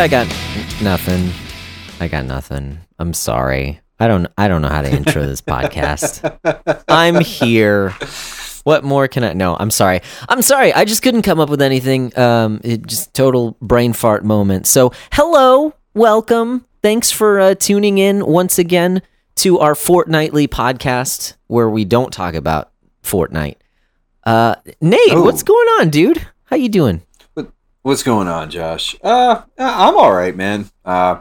I got nothing. I got nothing. I'm sorry. I don't I don't know how to intro this podcast. I'm here. What more can I No, I'm sorry. I'm sorry. I just couldn't come up with anything. Um it just total brain fart moment. So, hello. Welcome. Thanks for uh, tuning in once again to our fortnightly podcast where we don't talk about Fortnite. Uh Nate, Oh. what's going on, dude? How you doing? What's going on, Josh? Uh, I'm all right, man. Uh,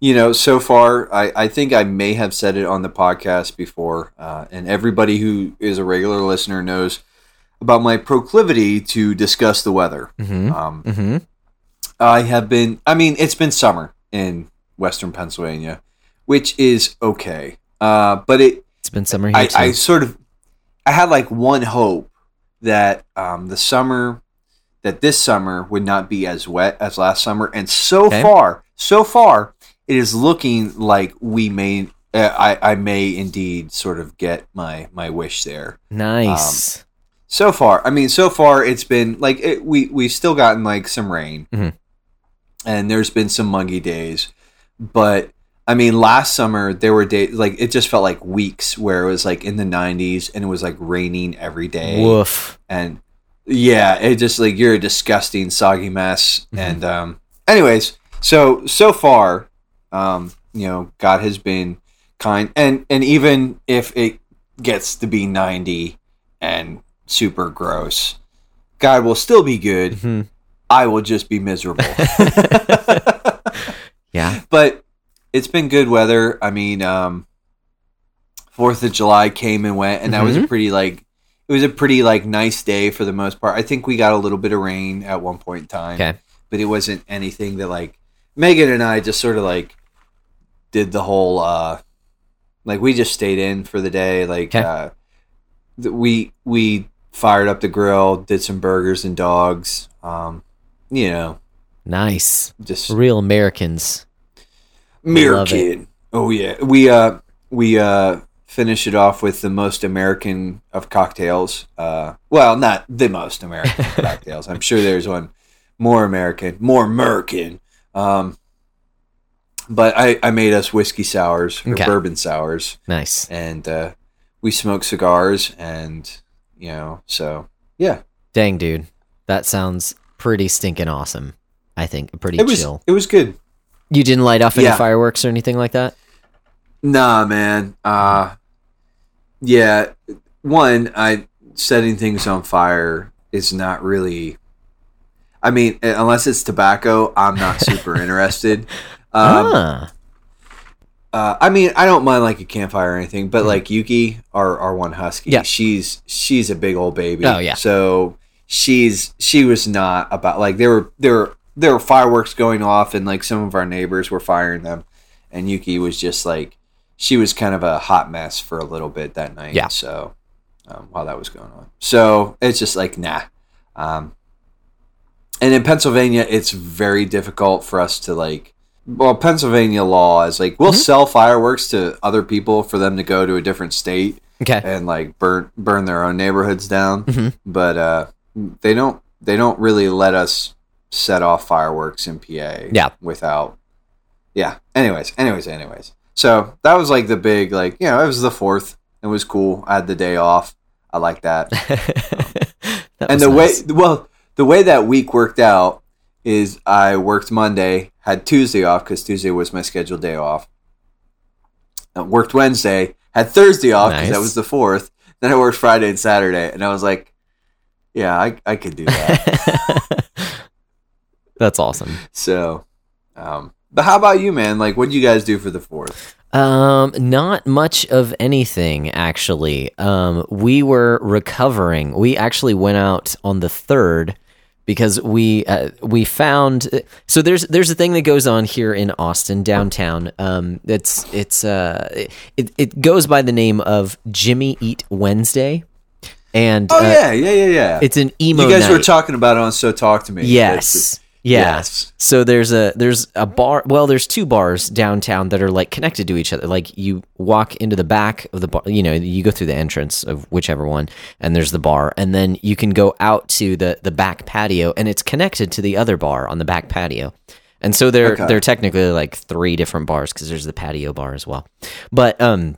you know, so far, I, I think I may have said it on the podcast before, uh, and everybody who is a regular listener knows about my proclivity to discuss the weather. Mhm. Um, Mhm. I have been, I mean, it's been summer in Western Pennsylvania, which is okay. Uh, but it, It's been summer here I, too. I sort of I had like one hope that um, the summer that this summer would not be as wet as last summer, and so Okay. far, so far, it is looking like we may. Uh, I, I may indeed sort of get my my wish there. nice. So far, I mean, so far it's been like it, we we've still gotten like some rain, Mhm. and there's been some muggy days, but I mean, last summer there were days like it just felt like weeks where it was like in the 90s and it was like raining every day, Woof. and yeah, it just like you're a disgusting soggy mess. Mhm. And um, anyways, so so far, um, you know, God has been kind, and and even if it gets to be 90 and super gross, God will still be good. Mhm. I will just be miserable. Yeah. but it's been good weather. I mean, um, Fourth of July came and went, and that was a Mhm. pretty like it was a pretty like nice day for the most part. I think we got a little bit of rain at one point in time, Okay. but it wasn't anything that like Megan and I just sort of like did the whole uh like we just stayed in for the day. Like Okay. uh, we we fired up the grill, did some burgers and dogs. Um, you know, Nice. just Real Americans. It. Oh yeah, we uh we uh finish it off with the most American of cocktails. Uh, well, not the most American cocktails. I'm sure there's one more American, more American. Um, but I I made us whiskey sours or Okay. bourbon sours, Nice. and uh, we smoked cigars, and you know, so yeah, Dang, dude. That sounds pretty stinking awesome. I think pretty it was chill. it was good. You didn't light off any Yeah. fireworks or anything like that? Nah, man. Uh yeah. One, I setting things on fire is not really. I mean, unless it's tobacco, I'm not super interested. Um, ah. uh, I mean, I don't mind like a campfire or anything, but like Yuki, our our one husky. Yeah. she's she's a big old baby. Oh, yeah. So she's she was not about like there were there were there were fireworks going off, and like some of our neighbors were firing them, and Yuki was just like she was kind of a hot mess for a little bit that night. Yeah. So um, while that was going on, so it's just like nah. Um, and in Pennsylvania, it's very difficult for us to like. Well, Pennsylvania law is like we'll Mhm. sell fireworks to other people for them to go to a different state Okay. and like burn burn their own neighborhoods down, Mhm. but uh, they don't they don't really let us set off fireworks in PA. Yeah. Without. Yeah. Anyways. Anyways. Anyways. So that was like the big like you know it was the fourth. It was cool. I had the day off. I like that. That and the nice. way well the way that week worked out is I worked Monday, had Tuesday off because Tuesday was my scheduled day off. I worked Wednesday, had Thursday off because Nice. that was the fourth. Then I worked Friday and Saturday, and I was like, "Yeah, I, I could do that." That's awesome. so, um, but how about you, man? Like, what do you guys do for the fourth? Um, not much of anything actually. Um, we were recovering. We actually went out on the third because we uh, we found so there's there's a thing that goes on here in Austin downtown. Um, it's it's uh it it goes by the name of Jimmy Eat Wednesday, and Oh uh, yeah, yeah, yeah, yeah. it's an emo. you guys were talking about it on So Talk to Me. Yes. Yeah. Yes. So there's a there's a bar. Well, there's two bars downtown that are like connected to each other. Like you walk into the back of the bar. You know, you go through the entrance of whichever one, and there's the bar, and then you can go out to the the back patio, and it's connected to the other bar on the back patio. And so they're Okay. they're technically like three different bars because there's the patio bar as well. But um,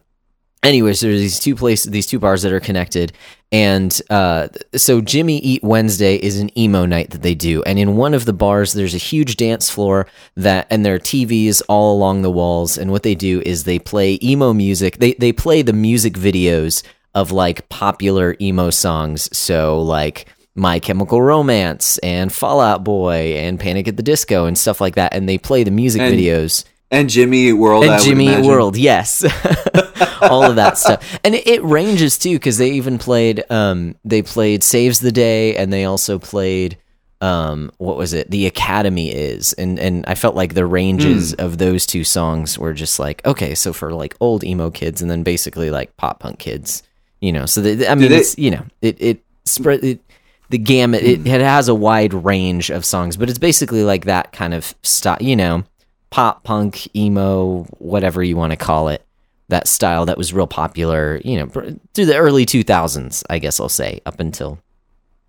anyways, there's these two places, these two bars that are connected, and uh, so Jimmy Eat Wednesday is an emo night that they do, and in one of the bars, there's a huge dance floor that, and there are TVs all along the walls, and what they do is they play emo music. They they play the music videos of like popular emo songs, so like. My Chemical Romance and Fall Out Boy and Panic at the Disco and stuff like that, and they play the music And videos And Jimmy Eat World. And would Jimmy Eat. World, yes, all of that stuff, and it, it ranges too because they even played, um, they played Saves the Day, and they also played, um, what was it? The Academy is, and and I felt like the ranges Hmm. of those two songs were just like okay, so for like old emo kids, and then basically like pop punk kids, you know. So the, I mean, they- it's you know, it it spread it. The gamut it, it has a wide range of songs, but it's basically like that kind of stuff, you know, pop punk, emo, whatever you want to call it, that style that was real popular, you know, through the early 2000s, I guess I'll say, up until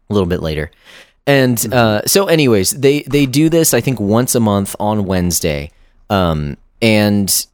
a little bit later. And uh, so, anyways, they they do this I think once a month on Wednesday, um, and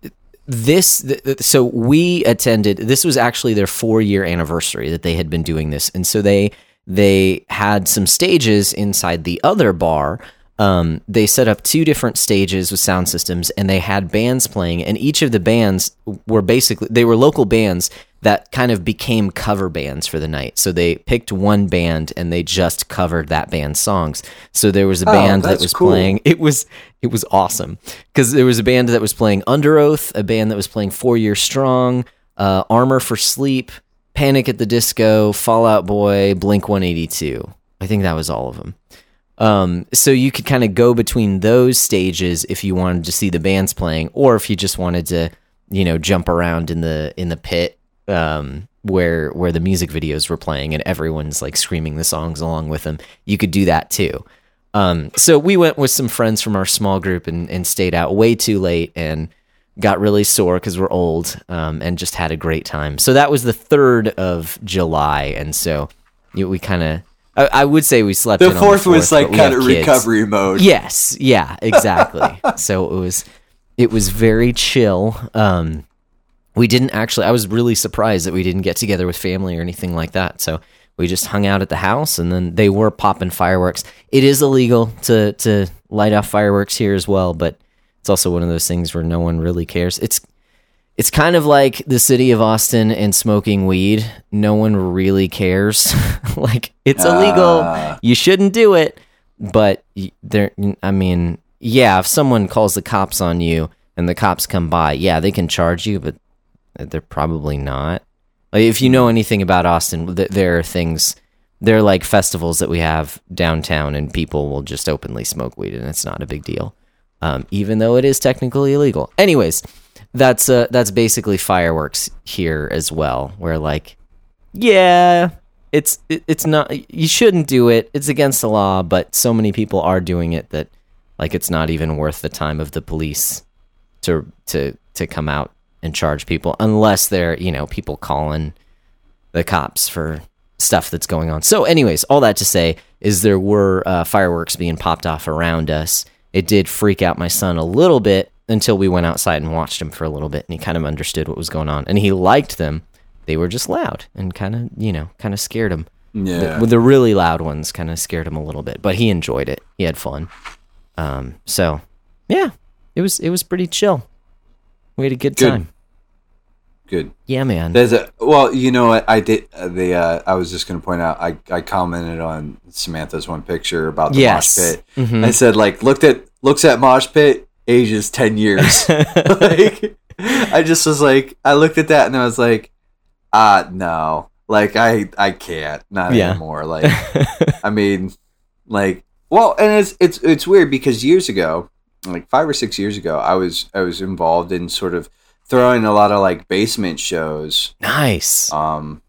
this th- th- so we attended. This was actually their four year anniversary that they had been doing this, and so they they had some stages inside the other bar. Um, they set up two different stages with sound systems, and they had bands playing. And each of the bands were basically they were local bands that kind of became cover bands for the night. So they picked one band and they just covered that band's songs. So there was a Oh, band that was cool. playing. It was it was awesome because there was a band that was playing Underoath, a band that was playing Four Year Strong, uh, Armor for Sleep, Panic at the Disco, Fall Out Boy, Blink One Eighty Two. I think that was all of them. Um, so you could kind of go between those stages if you wanted to see the bands playing, or if you just wanted to, you know, jump around in the in the pit um, where where the music videos were playing and everyone's like screaming the songs along with them. You could do that too. Um, so we went with some friends from our small group and, and stayed out way too late and got really sore because we're old um, and just had a great time. So that was the third of July, and so we kind of. I, I would say we slept. The in on fourth, was like kind of kids. recovery mode. Yes, yeah, exactly. so it was it was very chill. Um we didn't actually I was really surprised that we didn't get together with family or anything like that. So we just hung out at the house and then they were popping fireworks. It is illegal to to light off fireworks here as well, but it's also one of those things where no one really cares. It's it's kind of like the city of Austin and smoking weed. No one really cares. like it's illegal. Ah. You shouldn't do it. But there, I mean, yeah, if someone calls the cops on you and the cops come by, yeah, they can charge you, but they're probably not. Like, if you know anything about Austin, th- there are things, there are like festivals that we have downtown, and people will just openly smoke weed, and it's not a big deal, um, even though it is technically illegal. Anyways, that's uh, that's basically fireworks here as well, where like, yeah, it's it, it's not you shouldn't do it. It's against the law, but so many people are doing it that like it's not even worth the time of the police to to to come out and charge people unless they're, you know, people calling the cops for stuff that's going on. So anyways, all that to say is there were uh, fireworks being popped off around us. It did freak out my son a little bit until we went outside and watched him for a little bit and he kind of understood what was going on and he liked them. They were just loud and kind of, you know, kind of scared him. Yeah. The, the really loud ones kind of scared him a little bit, but he enjoyed it. He had fun. Um, so yeah, it was it was pretty chill. We had a good, Good. time. Good. Yeah, man. There's a well, you know what I did. Uh, the uh, I was just going to point out. I, I commented on Samantha's one picture about the Yes. mosh pit. Mhm. I said like looked at looks at mosh pit ages ten years. like I just was like I looked at that and I was like, ah no, like I I can't not Yeah. anymore. Like I mean, like well, and it's it's it's weird because years ago, like five or six years ago, I was I was involved in sort of throwing a lot of like basement shows nice. um,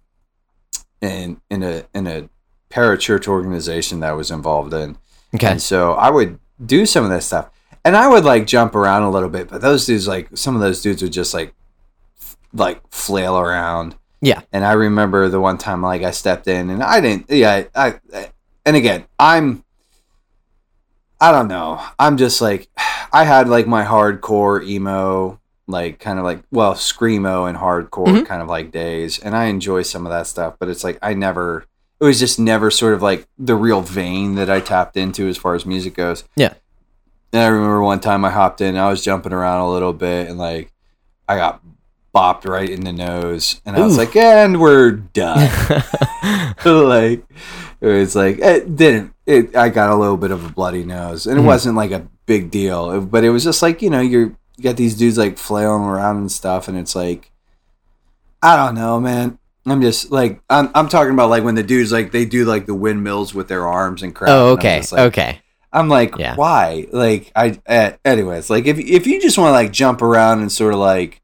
in in a in a parachurch organization that I was involved in. Okay. And so I would do some of that stuff. And I would like jump around a little bit, but those dudes like some of those dudes would just like f- like flail around. Yeah. And I remember the one time like I stepped in and I didn't yeah, I, I and again, I'm I don't know. I'm just like I had like my hardcore emo like kind of like well screamo and hardcore Mhm. kind of like days and I enjoy some of that stuff, but it's like I never it was just never sort of like the real vein that I tapped into as far as music goes. Yeah. And I remember one time I hopped in, I was jumping around a little bit, and like I got bopped right in the nose, and I was like, "And we're done." like it was like it didn't. It I got a little bit of a bloody nose, and it Mhm. wasn't like a big deal, but it was just like you know you're you got these dudes like flailing around and stuff, and it's like I don't know, man. I'm just like I'm I'm talking about like when the dudes like they do like the windmills with their arms and crap. oh, okay. like, okay. I'm like, Yeah. why? Like, I, uh, anyways, like if if you just want to like jump around and sort of like,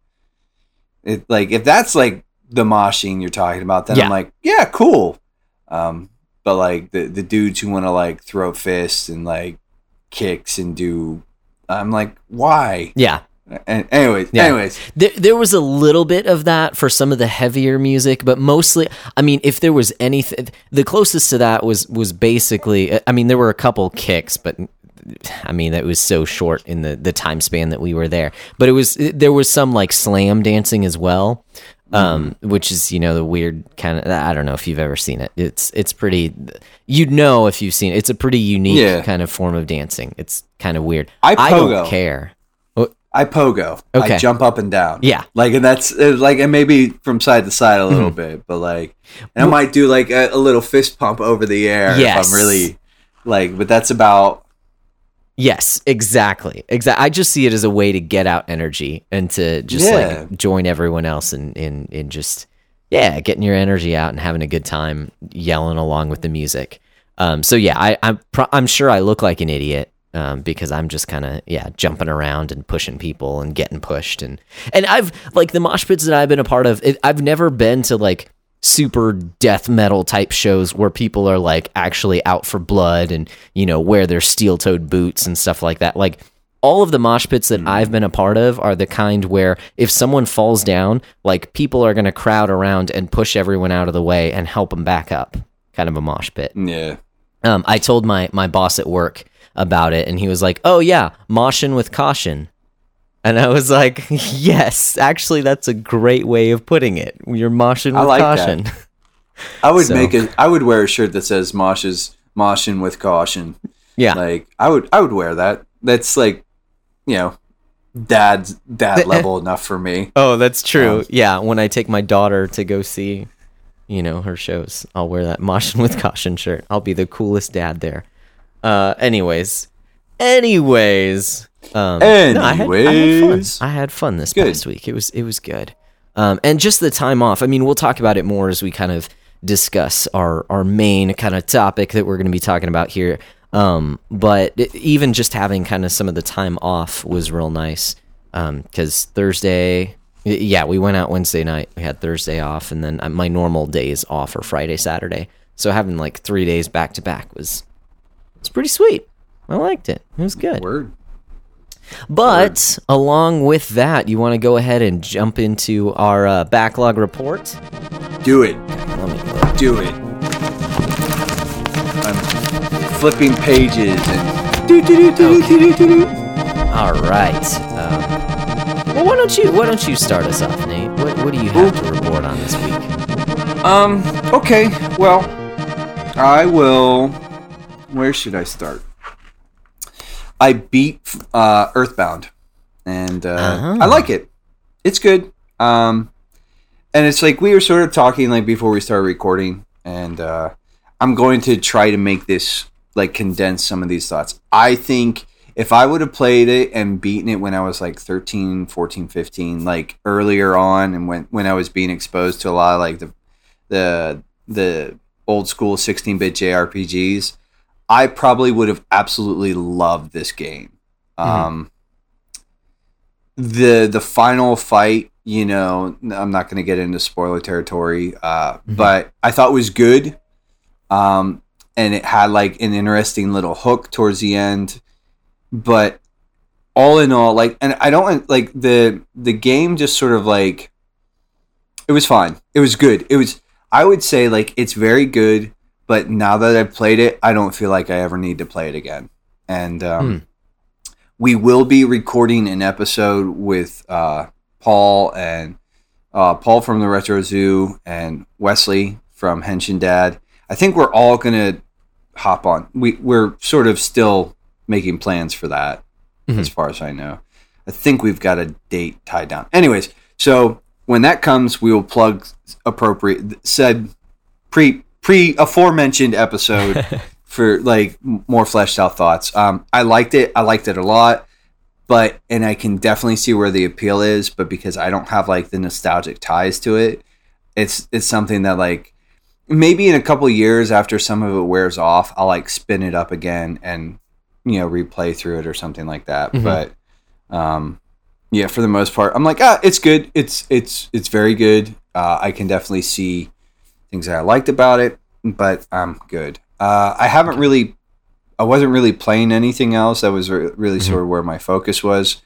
it like if that's like the moshing you're talking about, then Yeah. I'm like, yeah, cool. Um, but like the the dudes who want to like throw fists and like kicks and do, I'm like, why? Yeah. And anyways, Yeah. anyways, There, there was a little bit of that for some of the heavier music, but mostly, I mean, if there was anything, the closest to that was was basically, uh, I mean, there were a couple kicks, but I mean, that was so short in the the time span that we were there. But it was uh, there was some like slam dancing as well, um, mm-hmm. which is you know the weird kind of. I don't know if you've ever seen it. It's it's pretty. You'd know if you've seen it. It's a pretty unique Yeah. kind of form of dancing. It's kind of weird. I I don't care. I pogo. Okay. I jump up and down. Yeah. Like, and that's uh, like, and maybe from side to side a Mm-hmm. little bit, but like, and I might do like a, a little fist pump over the air Yes. if I'm really like, but that's about, Yes, exactly. Exactly. I just see it as a way to get out energy and to just Yeah. like join everyone else in in in just yeah, getting your energy out and having a good time yelling along with the music. Um, so yeah, I, I'm pro- I'm sure I look like an idiot um, because I'm just kind of yeah jumping around and pushing people and getting pushed and and I've like the mosh pits that I've been a part of. It, I've never been to like super death metal type shows where people are like actually out for blood and you know wear their steel toed boots and stuff like that. Like all of the mosh pits that I've been a part of are the kind where if someone falls down, like people are going to crowd around and push everyone out of the way and help them back up. Kind of a mosh pit. yeah. Um, I told my my boss at work about it, and he was like, "Oh yeah, moshing with caution." And I was like, "Yes, actually, that's a great way of putting it. You're moshing I with like that. caution." I would So- make it, I would wear a shirt that says Mosh's moshing with caution. yeah, Like, I would, I would wear that. That's like, you know, dad's dad level enough for me. Oh, that's true. Um, yeah, when I take my daughter to go see, you know, her shows, I'll wear that motion with caution shirt. I'll be the coolest dad there. Uh, anyways, anyways, um, no, I had, I had Anyways. fun. I had fun this Good. past week. It was it was good. Um, and just the time off. I mean, we'll talk about it more as we kind of discuss our our main kind of topic that we're going to be talking about here. Um, but it- even just having kind of some of the time off was real nice. Um, because Thursday, yeah, we went out Wednesday night. We had Thursday off, and then uh, my normal days off are Friday, Saturday. So having like three days back to back was it's pretty sweet. I liked it. It was good. Word. But Word. along with that, you want to go ahead and jump into our uh, backlog report. Do it. Do it. I'm flipping pages and. Okay. All right. Uh, well, why don't you why don't you start us off, Nate? What, what do you have to report on this week? Um. Okay. Well, I will where should I start? I beat uh, Earthbound, and uh, Ah. I like it. It's good. Um, and it's like we were sort of talking like before we started recording, and uh, I'm going to try to make this like condense some of these thoughts. I think if I would have played it and beaten it when I was like 13, 14, 15, like earlier on, and when when I was being exposed to a lot of like the the the old school 16-bit JRPGs, I probably would have absolutely loved this game. Um, the the final fight, you know, I'm not going to get into spoiler territory, uh, but I thought was good. Um, and it had like an interesting little hook towards the end. but all in all, like, and I don't like the the game. Just sort of like, it was fine. It was good. It was. I would say like it's very good, but now that I've played it, I don't feel like I ever need to play it again. And um, Hmm. we will be recording an episode with uh, Paul and uh, Paul from the Retro Zoo and Wesley from Henshin Dad. I think we're all gonna hop on. We we're sort of still making plans for that, Mhm. as far as I know. I think we've got a date tied down. Anyways, so when that comes, we will plug appropriate said pre pre aforementioned episode for like more fleshed out thoughts. Um, I liked it. I liked it a lot, but and I can definitely see where the appeal is. But because I don't have like the nostalgic ties to it, it's it's something that like maybe in a couple years after some of it wears off, I'll like spin it up again and you know replay through it or something like that. Mhm. But um, yeah, for the most part, I'm like ah, it's good. It's it's it's very good. Uh, I can definitely see things that I liked about it, but I'm good. Uh, I haven't really, I wasn't really playing anything else. That was re- really Mhm. sort of where my focus was.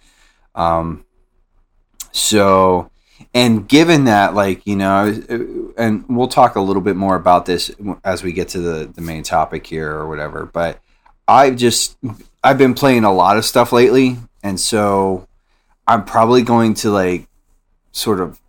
Um, so, and given that, like you know, and we'll talk a little bit more about this as we get to the the main topic here or whatever. But I've just I've been playing a lot of stuff lately, and so I'm probably going to like sort of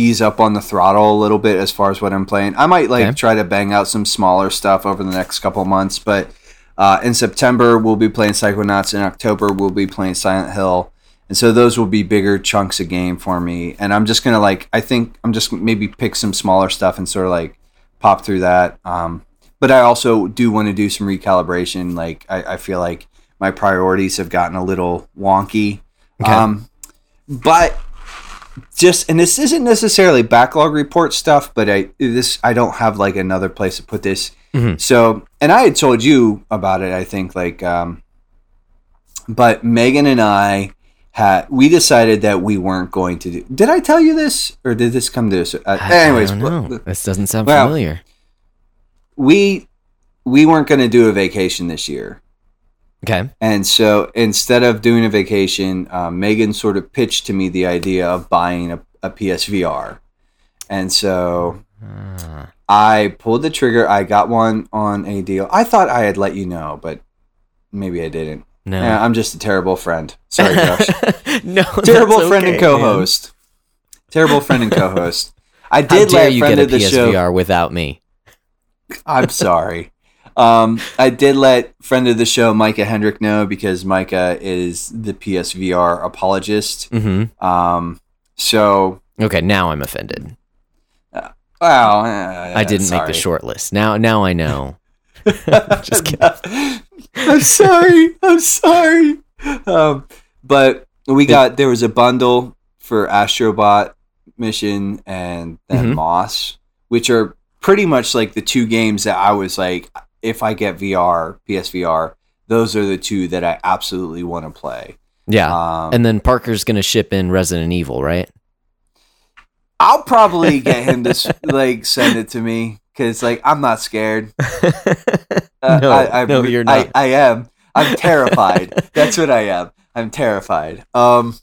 ease up on the throttle a little bit as far as what I'm playing. I might like Okay. try to bang out some smaller stuff over the next couple months, but uh, in September we'll be playing Psychonauts. In October we'll be playing Silent Hill, and so those will be bigger chunks of game for me. And I'm just gonna like I think I'm just maybe pick some smaller stuff and sort of like pop through that. Um, but I also do want to do some recalibration. Like I, I feel like my priorities have gotten a little wonky. Okay. Um, but just and this isn't necessarily backlog report stuff, but I this I don't have like another place to put this. Mhm. So and I had told you about it. I think like, um, but Megan and I had we decided that we weren't going to do. Did I tell you this or did this come to us? Uh, anyways, I don't know. This doesn't sound well, familiar. we we weren't going to do a vacation this year. Okay. And so instead of doing a vacation, uh, Megan sort of pitched to me the idea of buying a, a PSVR. And so Ah. I pulled the trigger. I got one on a deal. I thought I had let you know, but maybe I didn't. no. Yeah, I'm just a terrible friend. Sorry, Josh. no. terrible friend and okay, man. co-host. Terrible friend and co-host. I How did dare let you friend get a the show. PSVR without me? I'm sorry. Um, I did let friend of the show Micah Hendrick know because Micah is the PSVR apologist. hmm Um, so Okay, now I'm offended. wow, uh, I didn't make the short list. Now, now I know. Just kidding. I'm sorry. I'm sorry. Um, but we got there was a bundle for Astrobot Mission and then Mhm. Moss, which are pretty much like the two games that I was like, if I get VR, PSVR, those are the two that I absolutely want to play. Yeah. Um, and then Parker's gonna ship in Resident Evil, right? I'll probably get him to like send it to me because like I'm not scared. Uh, no, I, I, no, you're I, not. I am. I'm terrified. That's what I am. I'm terrified. Um,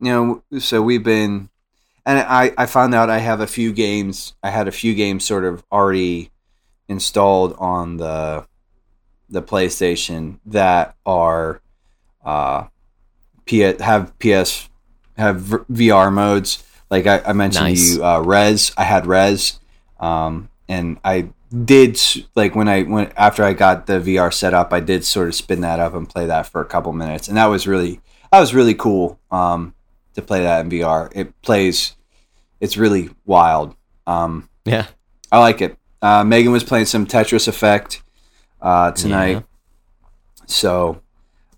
you know, so we've been, and I, I found out I have a few games. I had a few games sort of already installed on the the PlayStation that are uh, P- have PS have v- VR modes. Like I, I mentioned to Nice. you, uh, Rez. I had Rez, um, and I did like when I went after I got the VR set up, I did sort of spin that up and play that for a couple minutes, and that was really that was really cool um, to play that in VR. It plays, it's really wild. Um, yeah. I like it. Uh, Megan was playing some Tetris Effect uh, tonight, Yeah. so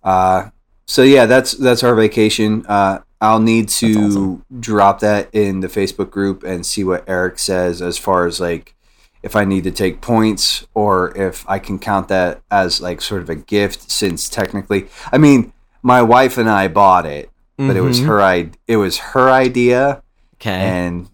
uh, so yeah, that's that's our vacation. Uh, I'll need to awesome. drop that in the Facebook group and see what Eric says as far as like if I need to take points or if I can count that as like sort of a gift since technically I mean my wife and I bought it but it was Mhm. her I it was her idea Okay. and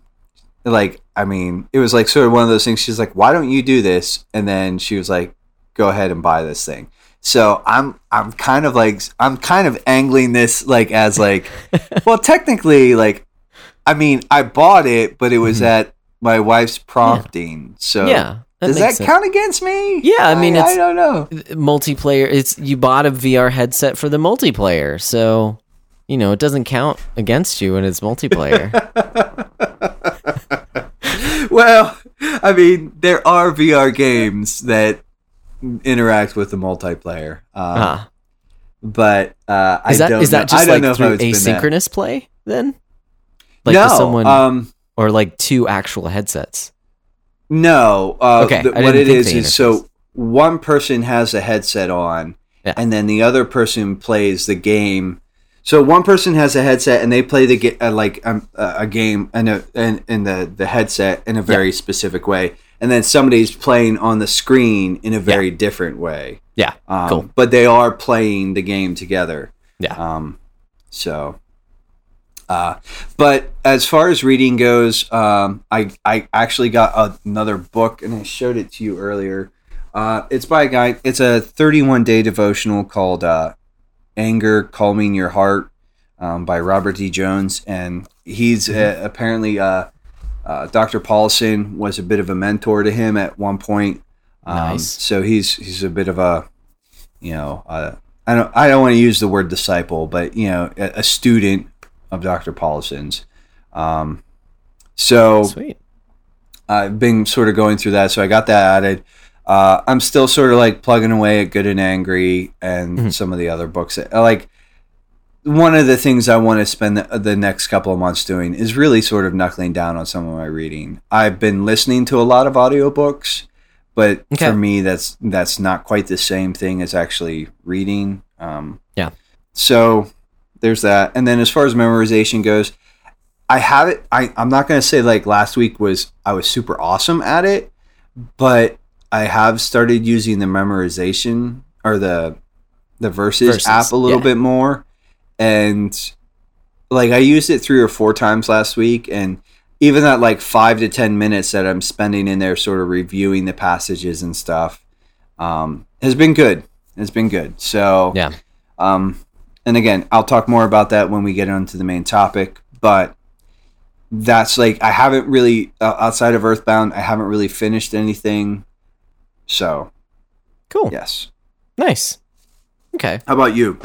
like I mean it was like sort of one of those things she's like why don't you do this and then she was like go ahead and buy this thing So I'm I'm kind of like I'm kind of angling this like as like well technically like I mean I bought it but it was Mhm. at my wife's prompting. So yeah. does that sense. count against me? Yeah, I mean, I, it's- don't know. multiplayer it's you bought a VR headset for the multiplayer. So, you know, it doesn't count against you when it's multiplayer. well, I mean, there are VR games that interact with the multiplayer. Um, Ah. But uh, Is I that don't is know. that just like know through if it's been that. asynchronous play then? Like no, someone um, or like two actual headsets. no. Uh, Okay, I what it is is so one person has a headset on, Yeah. and then the other person plays the game. So one person has a headset and they play the ga- uh, like um, uh, a game and a in, in the the headset in a very specific way, and then somebody's playing on the screen in a very different way. Yeah. Um, Cool. But they are playing the game together. Yeah. Um, so, uh, but as far as reading goes, um, I I actually got another book and I showed it to you earlier. Uh, it's by a guy. It's a 31 day devotional called uh, "Anger Calming Your Heart" um, by Robert D. Jones, and he's uh, apparently uh, uh, Dr. Powlison was a bit of a mentor to him at one point. Um, Nice. So he's he's a bit of a, you know, uh, I don't I don't want to use the word disciple, but you know, a, a student of Dr. Powlison's. Um, so Sweet. I've been sort of going through that, so I got that added. Uh, I'm still sort of like plugging away at Good and Angry and Mhm. some of the other books. Like one of the things I want to spend the, the next couple of months doing is really sort of knuckling down on some of my reading. I've been listening to a lot of audiobooks, but Okay. for me, that's that's not quite the same thing as actually reading. Um, Yeah. So there's that, and then as far as memorization goes, I have it. I, I'm not going to say like last week was I was super awesome at it, but I have started using the memorization or the the verses, Verses, app a little yeah. bit more, and like I used it three or four times last week, and even that like five to ten minutes that I'm spending in there, sort of reviewing the passages and stuff, um, has been good. It's been good. So Yeah. um, and again, I'll talk more about that when we get onto the main topic. But that's like I haven't really uh, outside of Earthbound. I haven't really finished anything. So Cool. yes. Nice. Okay. How about you?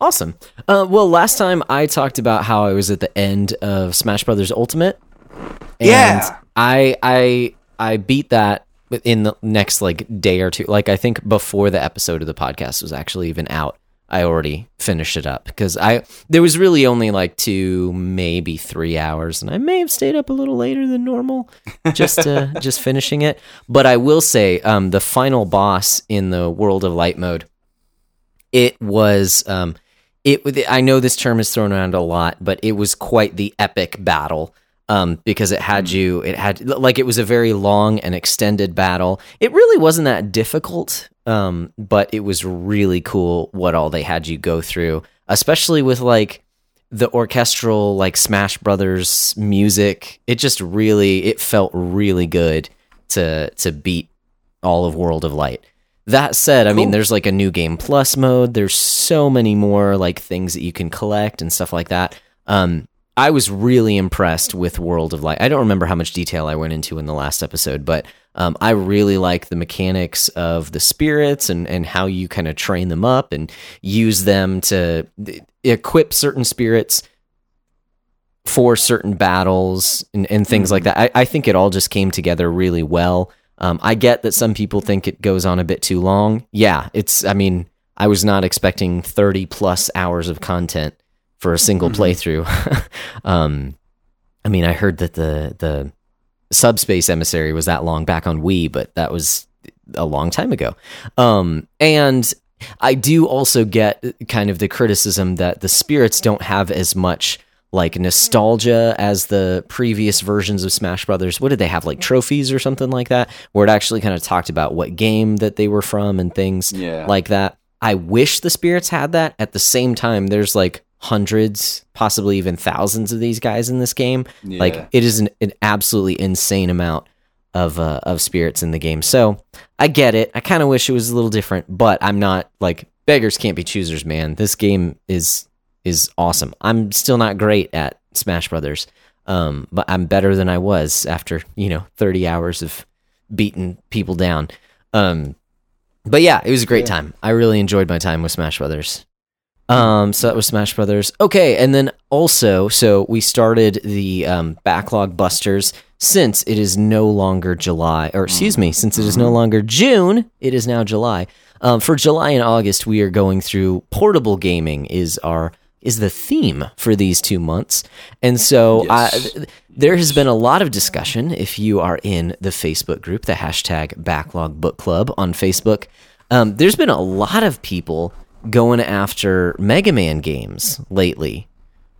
Awesome. Uh, well, last time I talked about how I was at the end of Smash Brothers Ultimate. And Yeah. I I I beat that in the next like day or two. Like I think before the episode of the podcast was actually even out, I already finished it up because I there was really only like two, maybe three hours, and I may have stayed up a little later than normal just uh, just finishing it. But I will say, um, the final boss in the World of Light mode, it was um, it. I know this term is thrown around a lot, but it was quite the epic battle. Um, because it had you, it had like it was a very long and extended battle. It really wasn't that difficult, um, but it was really cool what all they had you go through, especially with like the orchestral like Smash Brothers music. It just really it felt really good to to beat all of World of Light. That said, I mean there's like a new game plus mode. There's so many more like things that you can collect and stuff like that. Um I was really impressed with World of Light. I don't remember how much detail I went into in the last episode, but um, I really like the mechanics of the spirits and, and how you kind of train them up and use them to equip certain spirits for certain battles and, and things like that. I, I think it all just came together really well. Um, I get that some people think it goes on a bit too long. Yeah, it's, I mean, I was not expecting 30 plus hours of content for a single Mhm. playthrough. um, I mean, I heard that the, the subspace emissary was that long back on Wii, but that was a long time ago. Um, and I do also get kind of the criticism that the spirits don't have as much like nostalgia as the previous versions of Smash Brothers. What did they have like trophies or something like that where it actually kind of talked about what game that they were from and things Yeah. like that. I wish the spirits had that. At the same time, there's like hundreds, possibly even thousands of these guys in this game. yeah. Like it is an, an absolutely insane amount. of uh, of spirits in the game. So I get it. I kind of wish it was a little different, but I'm not like beggars can't be choosers, man. This game is is awesome. I'm still not great at Smash Brothers, um, but I'm better than I was after you know 30 hours of beating people down. Um, but yeah, it was a great yeah. time. I really enjoyed my time with Smash Brothers. Um, so that was Smash Brothers. Okay, and then also, so we started the um, backlog busters since it is no longer July, or excuse me, since it is no longer June, it is now July. Um, for July and August, we are going through portable gaming. Is our is the theme for these two months. And so yes. I, there has been a lot of discussion. If you are in the Facebook group, the hashtag Backlog Book Club on Facebook, um, there's been a lot of people going after Mega Man games lately.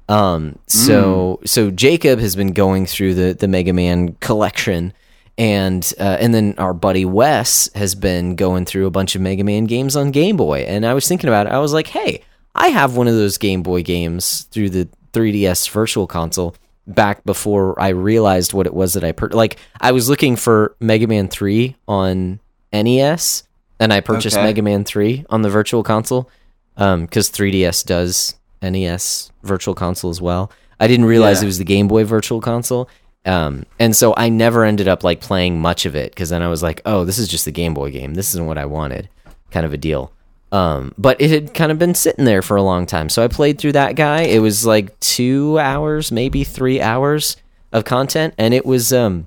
Um, so mm. so Jacob has been going through the the Mega Man collection, and uh, and then our buddy Wes has been going through a bunch of Mega Man games on Game Boy. And I was thinking about it. I was like, hey, I have one of those Game Boy games through the 3DS Virtual Console back before I realized what it was that I per- like. I was looking for Mega Man Three on NES and I purchased okay. Mega Man 3 on the Virtual Console because um, 3DS does NES Virtual Console as well. I didn't realize yeah. it was the Game Boy Virtual Console. Um, and so I never ended up like playing much of it because then I was like, oh, this is just the Game Boy game. This isn't what I wanted, kind of a deal. Um, but it had kind of been sitting there for a long time. So I played through that guy. It was like two hours, maybe three hours of content, and it was um,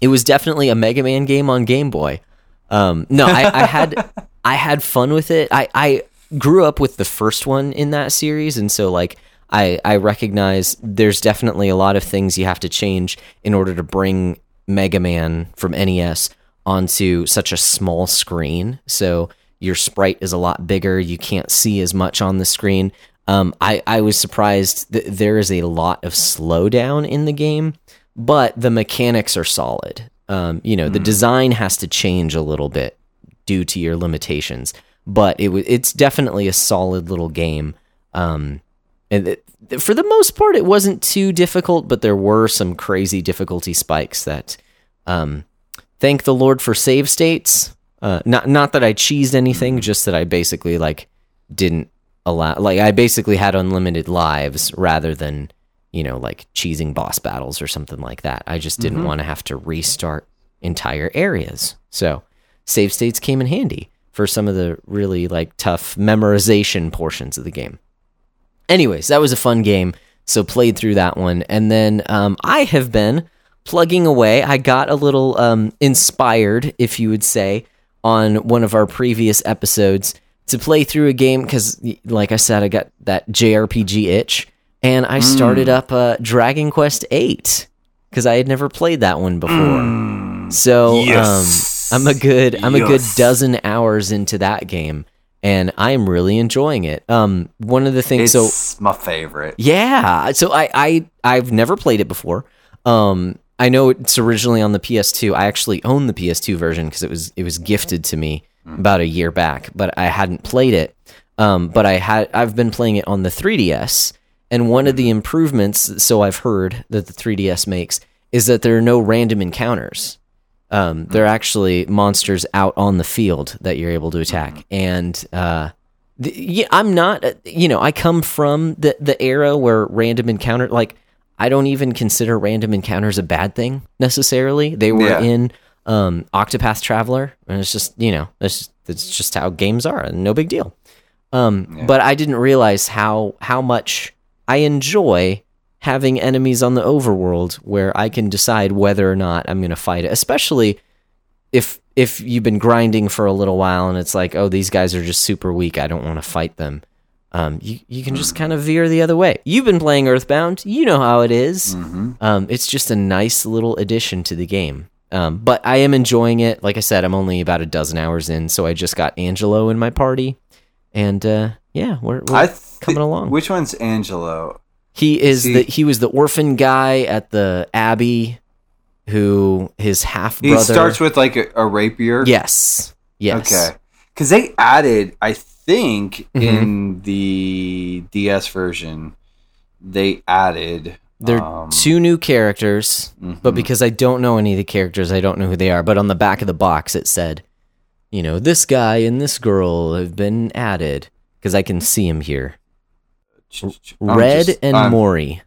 it was definitely a Mega Man game on Game Boy. Um, no, I, I had I had fun with it. I, I grew up with the first one in that series, and so like I I recognize there's definitely a lot of things you have to change in order to bring Mega Man from NES onto such a small screen. So your sprite is a lot bigger. You can't see as much on the screen. Um, I, I was surprised that there is a lot of slowdown in the game, but the mechanics are solid. Um, you know, mm. the design has to change a little bit due to your limitations, but it w- it's definitely a solid little game. Um, and it, for the most part, it wasn't too difficult, but there were some crazy difficulty spikes that. Um, thank the Lord for save states. Uh, not not that I cheesed anything, just that I basically like didn't allow. Like I basically had unlimited lives rather than you know, like cheesing boss battles or something like that. I just didn't mm-hmm. want to have to restart entire areas. So save states came in handy for some of the really like tough memorization portions of the game. Anyways, that was a fun game. So played through that one. And then um, I have been plugging away. I got a little um, inspired, if you would say, on one of our previous episodes to play through a game because, like I said, I got that JRPG itch and I started mm. up uh, Dragon Quest Eight because I had never played that one before. Mm. So yes. um, I'm a good I'm yes. a good dozen hours into that game, and I am really enjoying it. Um, one of the things, it's so my favorite. Yeah, so I I I've never played it before. Um, I know it's originally on the PS2. I actually own the PS2 version because it was it was gifted to me mm. about a year back, but I hadn't played it. Um, but I had I've been playing it on the 3DS and one of the improvements, so I've heard, that the 3DS makes is that there are no random encounters. Um, they're actually monsters out on the field that you're able to attack. And uh, the, yeah, I'm not, uh, you know, I come from the, the era where random encounter, like, I don't even consider random encounters a bad thing necessarily. They were yeah. in um, Octopath Traveler, and it's just, you know, it's, it's just how games are, no big deal. Um, yeah. But I didn't realize how how much I enjoy having enemies on the overworld where I can decide whether or not I'm going to fight it, especially if if you've been grinding for a little while and it's like, oh, these guys are just super weak. I don't want to fight them. Um, you you can just kind of veer the other way. You've been playing Earthbound. You know how it is. Mm-hmm. Um, it's just a nice little addition to the game. Um, but I am enjoying it. Like I said, I'm only about a dozen hours in, so I just got Angelo in my party, and uh, yeah, we're, we're th- coming along. Which one's Angelo? He is he, the he was the orphan guy at the abbey who his half brother. He starts with like a, a, rapier. Yes. Yes. Okay. Because they added, I think, mm-hmm. in the DS version, they added There are two new characters, but because I don't know any of the characters, I don't know who they are. But on the back of the box, it said, you know, this guy and this girl have been added because I can see him here. I'm Red just- and I'm- Maury.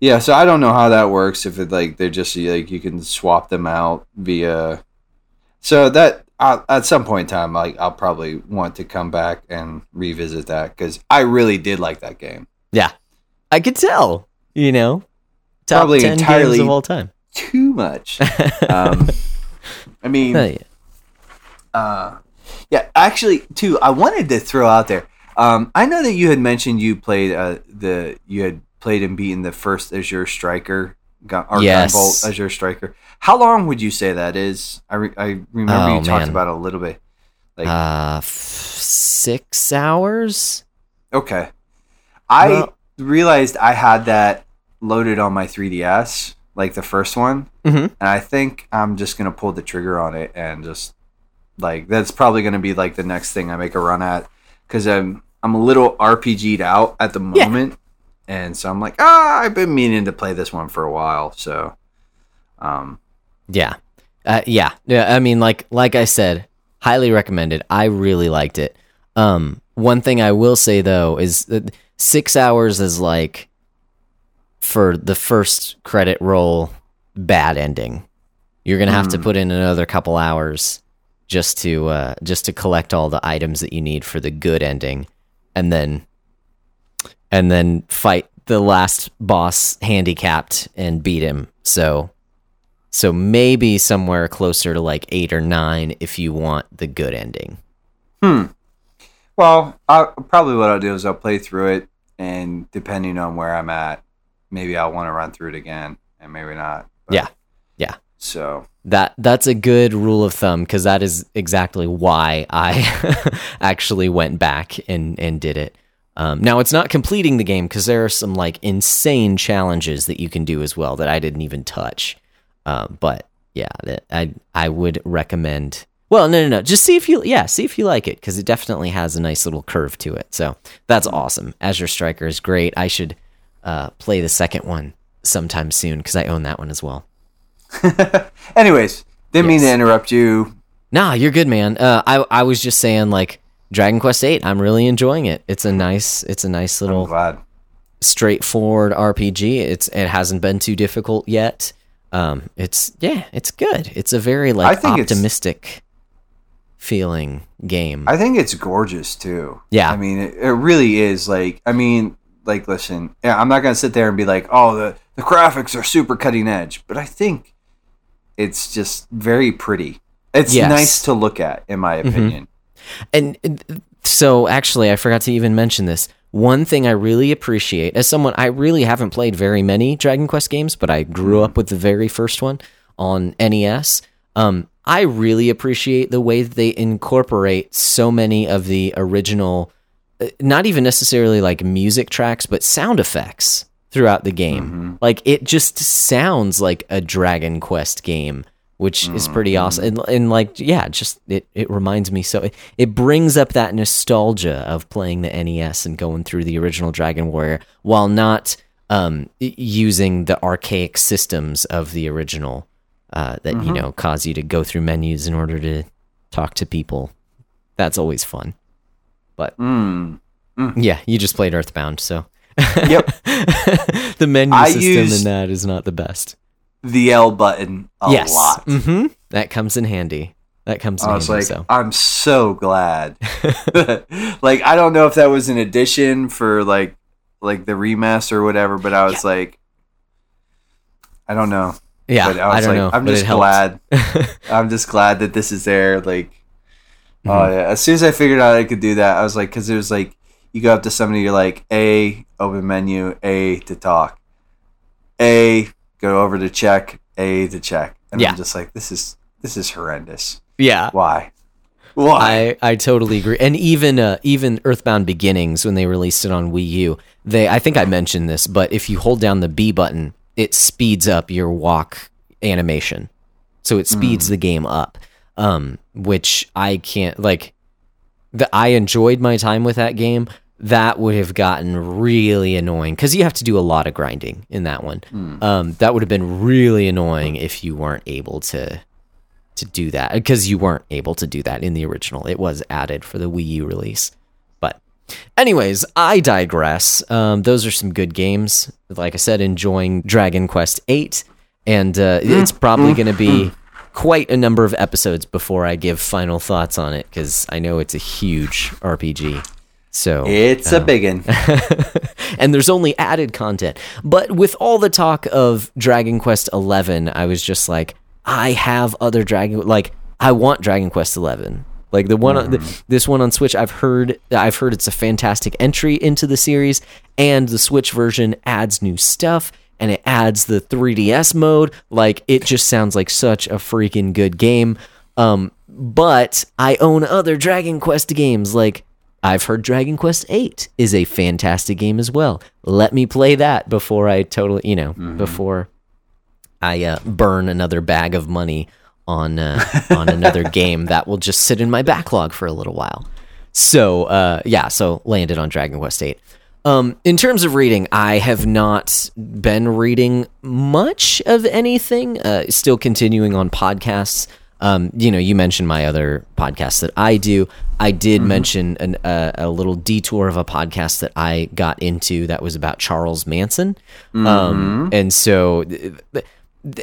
Yeah, so I don't know how that works. If it like they're just like you can swap them out via. So that uh, at some point in time, like I'll probably want to come back and revisit that because I really did like that game. Yeah, I could tell. You know, Probably entirely- of all time. Too much. um, I mean, Oh, yeah. Uh, yeah, actually, too. I wanted to throw out there. Um, I know that you had mentioned you played uh, the you had played and beaten the first Azure Striker, gun, or Yes. Gunvolt Azure Striker. How long would you say that is? I, re- I remember Oh, you talked about it a little bit. Like, Uh, f- six hours. okay, I well- realized I had that loaded on my 3DS, like the first one, Mm-hmm. and I think I'm just gonna pull the trigger on it and just like that's probably gonna be like the next thing I make a run at because I'm I'm a little RPG'd out at the Yeah. moment, and so I'm like, ah, I've been meaning to play this one for a while, so um, Yeah. Uh, yeah. Yeah. I mean, like, like I said, highly recommended. I really liked it. Um, one thing I will say though is that six hours is like for the first credit roll, bad ending. You're gonna have to Hmm. put in another couple hours just to uh, just to collect all the items that you need for the good ending, and then and then fight the last boss handicapped and beat him. So so maybe somewhere closer to like eight or nine if you want the good ending. hmm. Well, I, probably what I'll do is I'll play through it, and depending on where I'm at, maybe I'll want to run through it again, and maybe not. But- Yeah. Yeah. So That that's a good rule of thumb because that is exactly why I actually went back and and did it. Um, now it's not completing the game because there are some like insane challenges that you can do as well that I didn't even touch. Uh, but yeah, I I would recommend. Well, no, no, no. Just see if you yeah, see if you like it because it definitely has a nice little curve to it. So that's awesome. Azure Striker is great. I should uh, play the second one sometime soon because I own that one as well. Anyways, didn't mean to interrupt you. Nah, you're good, man. Uh, I I was just saying like Dragon Quest Eight. I'm really enjoying it. It's a nice it's a nice I'm little glad. straightforward RPG. It's it hasn't been too difficult yet. Um, it's yeah, it's good. It's a very like I think optimistic feeling game. I think it's gorgeous too. Yeah. I mean, it, it really is. Like, I mean, like, listen, yeah, I'm not gonna sit there and be like, oh, the the graphics are super cutting edge, but I think it's just very pretty. It's Yes. nice to look at, in my opinion. And uh, so, actually, I forgot to even mention this. One thing I really appreciate, as someone, I really haven't played very many Dragon Quest games, but I grew up with the very first one on NES. Um, I really appreciate the way that they incorporate so many of the original, uh, not even necessarily like music tracks, but sound effects throughout the game. Like it just sounds like a Dragon Quest game, which is pretty awesome. And, and like, yeah, just it, it reminds me so it, it brings up that nostalgia of playing the NES and going through the original Dragon Warrior while not um, using the archaic systems of the original uh, that you know cause you to go through menus in order to talk to people. That's always fun. But Mm. yeah, you just played Earthbound, so Yep. the menu I system in that is not the best. The L button a yes, lot. hmm that comes in handy. That comes in I was handy. like, so I'm so glad. like, I don't know if that was an addition for like, like the remaster or whatever, but I was like, I don't know. yeah, but I I, was don't like, know. I'm just glad. I'm just glad that this is there. Like, oh Mm-hmm. yeah. As soon as I figured out I could do that, I was like, because it was like, you go up to somebody, you're like, A, open menu, A to talk, A, go over to check, A to check, and Yeah. I'm just like, this is this is horrendous. Yeah, Why? Why? I, I totally agree. And even uh, even Earthbound Beginnings when they released it on Wii U, they I think I mentioned this, but if you hold down the B button, it speeds up your walk animation. So it speeds the game up. Um, which I can't like the I enjoyed my time with that game. That would have gotten really annoying because you have to do a lot of grinding in that one. Um, that would have been really annoying if you weren't able to to do that because you weren't able to do that in the original. It was added for the Wii U release. But, anyways, I digress. Um, those are some good games. Like I said, enjoying Dragon Quest Eight, and uh, it's probably going to be quite a number of episodes before I give final thoughts on it because I know it's a huge RPG. So It's a big one. and there's only added content. But with all the talk of Dragon Quest 11, I was just like, I have other Dragon like I want Dragon Quest 11. Like the one, on the, this one on Switch, I've heard, I've heard it's a fantastic entry into the series, and the Switch version adds new stuff, and it adds the 3DS mode. Like it just sounds like such a freaking good game. Um, but I own other Dragon Quest games, like I've heard Dragon Quest VIII is a fantastic game as well. Let me play that before I totally, you know, before I uh, burn another bag of money on uh, on another game that will just sit in my backlog for a little while. So uh, yeah, so landed on Dragon Quest VIII. Um, in terms of reading, I have not been reading much of anything. Uh, still continuing on podcasts. Um, you know, you mentioned my other podcasts that I do. I did mention an, uh, a little detour of a podcast that I got into that was about Charles Manson. Um, and so, th- th-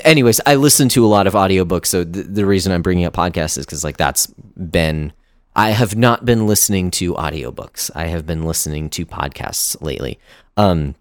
anyways, I listen to a lot of audiobooks. So th- the reason I'm bringing up podcasts is because like that's been. I have not been listening to audiobooks. I have been listening to podcasts lately. Um,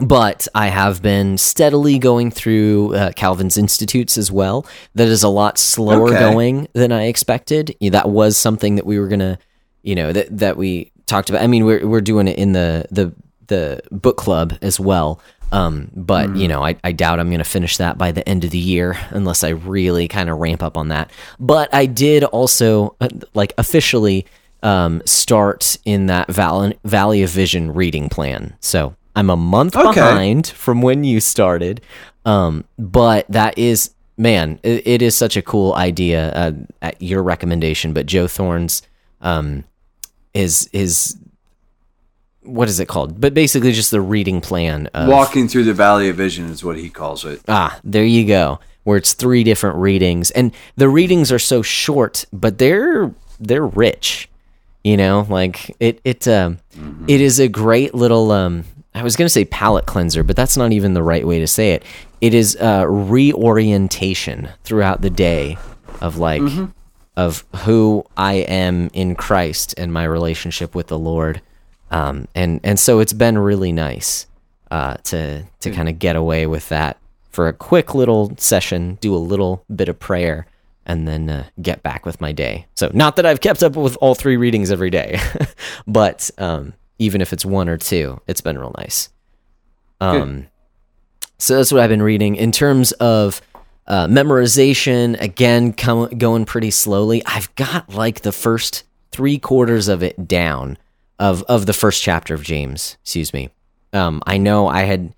but I have been steadily going through uh, Calvin's Institutes as well. That is a lot slower Okay. going than I expected. Yeah, That was something that we were gonna, you know, that that we talked about. I mean, we're we're doing it in the the the book club as well. Um, but you know, I, I doubt I'm gonna finish that by the end of the year unless I really kind of ramp up on that. But I did also uh, like officially um, start in that Val- Valley of Vision reading plan. So I'm a month Okay. behind from when you started. Um, but that is, man, it, it is such a cool idea uh, at your recommendation. But Joe Thorne's um, is is what is it called? But basically, just the reading plan. Of, Walking through the Valley of Vision is what he calls it. Ah, there you go. Where it's three different readings, and the readings are so short, but they're they're rich. You know, like it it um it is a great little um. I was gonna say palate cleanser, but that's not even the right way to say it. It is a reorientation throughout the day of like of who I am in Christ and my relationship with the Lord. Um, and and so it's been really nice uh, to to kind of get away with that for a quick little session, do a little bit of prayer, and then uh, get back with my day. So not that I've kept up with all three readings every day, but um, even if it's one or two, it's been real nice. Um, so that's what I've been reading in terms of uh, memorization. Again, com- going pretty slowly. I've got like the first three quarters of it down of of the first chapter of James. Excuse me. Um, I know I had,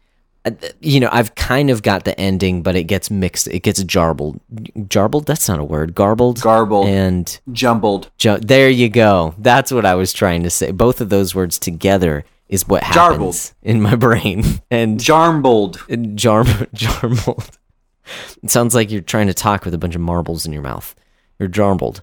you know, I've kind of got the ending, but it gets mixed. It gets jarbled. Jarbled? That's not a word. Garbled. Garbled, And jumbled. ju- there you go. That's what I was trying to say. Both of those words together is what happens in my brain. And Jarmbled. jar jarbled. It sounds like you're trying to talk with a bunch of marbles in your mouth. You're jarbled.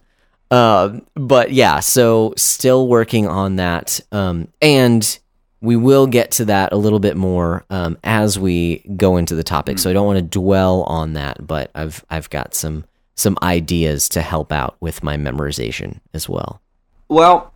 Um, but yeah, so still working on that. Um, and we will get to that a little bit more um, as we go into the topic. So I don't want to dwell on that, but I've I've got some some ideas to help out with my memorization as well. Well,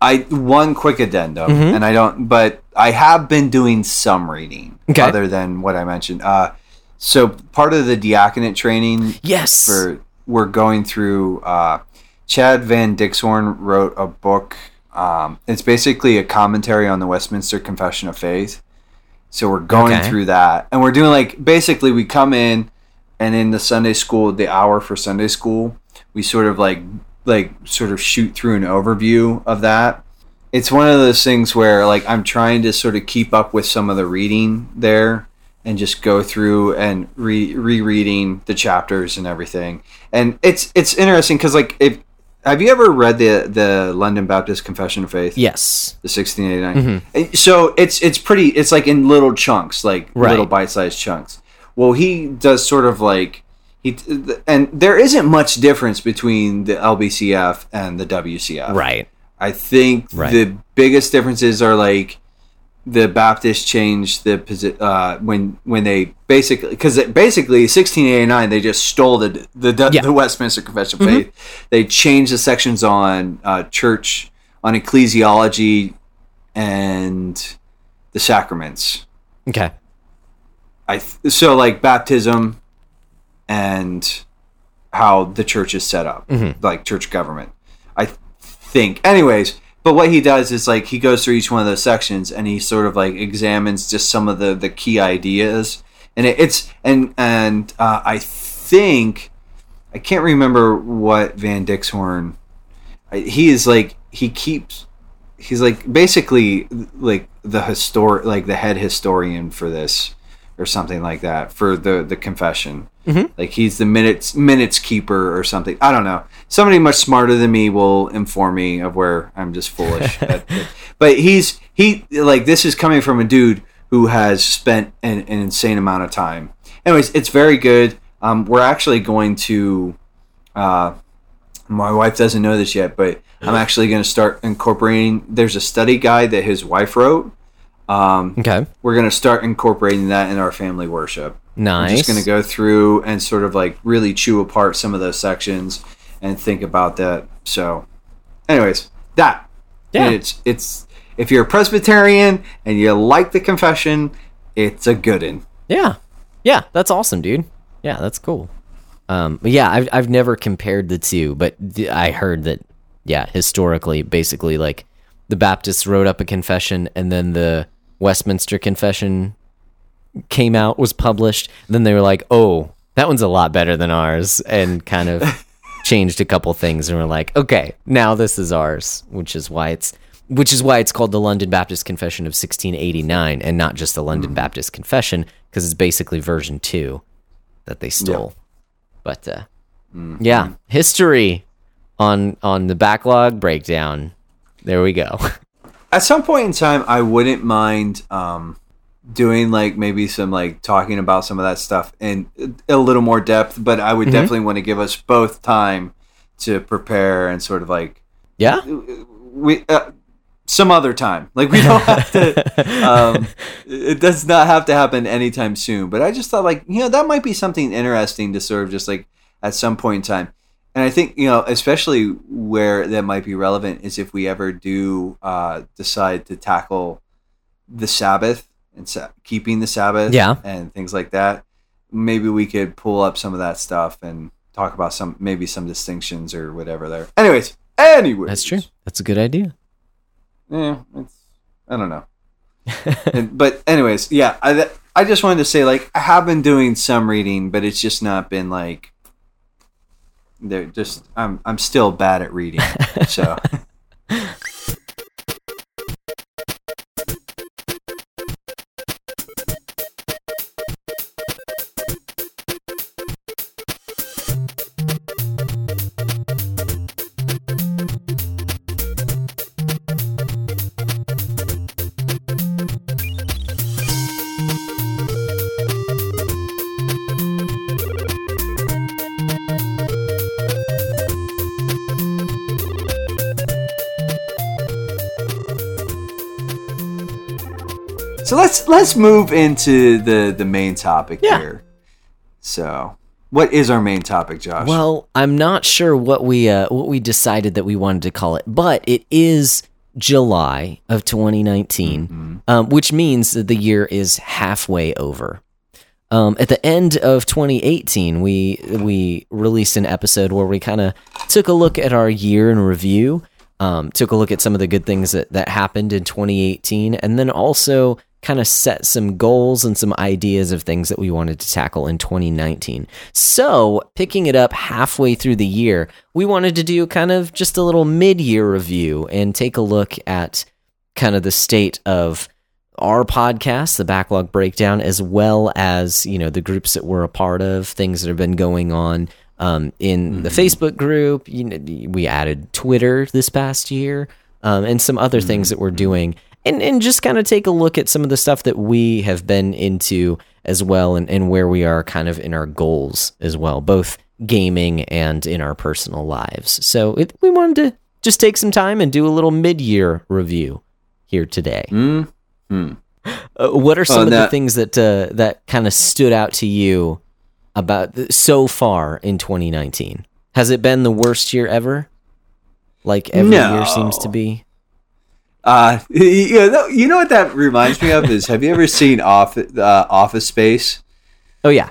I one quick addendum, Mm-hmm. and I don't, but I have been doing some reading Okay. other than what I mentioned. Uh, so part of the diaconate training Yes. for we're going through. Uh, Chad Van Dixhoorn wrote a book. Um, it's basically a commentary on the Westminster Confession of Faith. So we're going Okay. through that, and we're doing like basically we come in, and in the Sunday school, the hour for Sunday school, we sort of like like sort of shoot through an overview of that. It's one of those things where like I'm trying to sort of keep up with some of the reading there and just go through and re- rereading the chapters and everything. And it's it's interesting because like if have you ever read the the London Baptist Confession of Faith? Yes. the 1689. Mm-hmm. And So it's it's pretty. It's like in little chunks, like Right. little bite sized chunks. Well, he does sort of like he and there isn't much difference between the LBCF and the WCF. Right. I think Right. the biggest differences are like the Baptists changed the position uh, when when they basically because basically 1689 they just stole the the, the, Yeah. Mm-hmm. the Westminster Confession of Faith. They changed the sections on uh, church on ecclesiology and the sacraments. Okay. I th- so like baptism and how the church is set up, like church government. I th- think, anyways. But what he does is like he goes through each one of those sections and he sort of like examines just some of the the key ideas, and it, it's and and uh, I think I can't remember what Van Dixhoorn. He is like he keeps he's like basically like the histor like the head historian for this or something like that for the the confession like he's the minutes minutes keeper or something. I don't know. Somebody much smarter than me will inform me of where i'm just foolish. At- but he's he like this is coming from a dude who has spent an, an insane amount of time. Anyways it's very good. Um, we're actually going to uh, my wife doesn't know this yet, but I'm actually going to start incorporating. There's a study guide that his wife wrote. Um, Okay. we're going to start incorporating that in our family worship. Nice. We're just going to go through and sort of like really chew apart some of those sections and think about that. So, anyways, that Yeah. it's it's if you're a Presbyterian and you like the confession, it's a good one. Yeah. Yeah, that's awesome, dude. Yeah, that's cool. Um, but yeah, I've I've never compared the two, but th- I heard that yeah, historically, basically, like the Baptists wrote up a confession, and then the Westminster Confession came out, was published. Then they were like, "Oh, that one's a lot better than ours," and kind of changed a couple things, and we're like, "Okay, now this is ours," which is why it's which is why it's called the London Baptist Confession of 1689, and not just the London Baptist Confession, because it's basically version two that they stole. But uh, yeah, history on on the backlog breakdown. There we go. at some point in time i wouldn't mind um doing like maybe some like talking about some of that stuff in a little more depth but i would definitely want to give us both time to prepare and sort of like yeah, we uh, some other time. Like we don't have to um it does not have to happen anytime soon but i just thought like you know that might be something interesting to sort of just like at some point in time and i think you know especially where that might be relevant is if we ever do uh decide to tackle the sabbath and sa- keeping the sabbath Yeah. and things like that maybe we could pull up some of that stuff and talk about some maybe some distinctions or whatever there anyways anyways that's true. That's a good idea. yeah, it's I don't know. And- but anyways, yeah, I I just wanted to say like I have been doing some reading, but it's just not been like they're just I'm I'm still bad at reading. So let's let's move into the the main topic Yeah. here. So, what is our main topic, Josh? Well, I'm not sure what we uh, what we decided that we wanted to call it, but it is July of 2019, um, which means that the year is halfway over. Um, at the end of 2018, we we released an episode where we kind of took a look at our year in review, um, took a look at some of the good things that, that happened in 2018, and then also kind of set some goals and some ideas of things that we wanted to tackle in 2019. So, picking it up halfway through the year, we wanted to do kind of just a little mid year review and take a look at kind of the state of our podcast, the backlog breakdown, as well as you know the groups that we're a part of, things that have been going on, um, in the Facebook group. You know, we added Twitter this past year, um, and some other things that we're doing, and and just kind of take a look at some of the stuff that we have been into as well, and, and where we are kind of in our goals as well, both gaming and in our personal lives. So it, we wanted to just take some time and do a little mid-year review here today. Mm. Hmm. Uh, what are some Oh, of the things that uh, that kind of stood out to you about th- so far in 2019? Has it been the worst year ever? Like every year seems to be. Uh, you know, you know what that reminds me of is have you ever seen Office uh, Office Space? Oh yeah,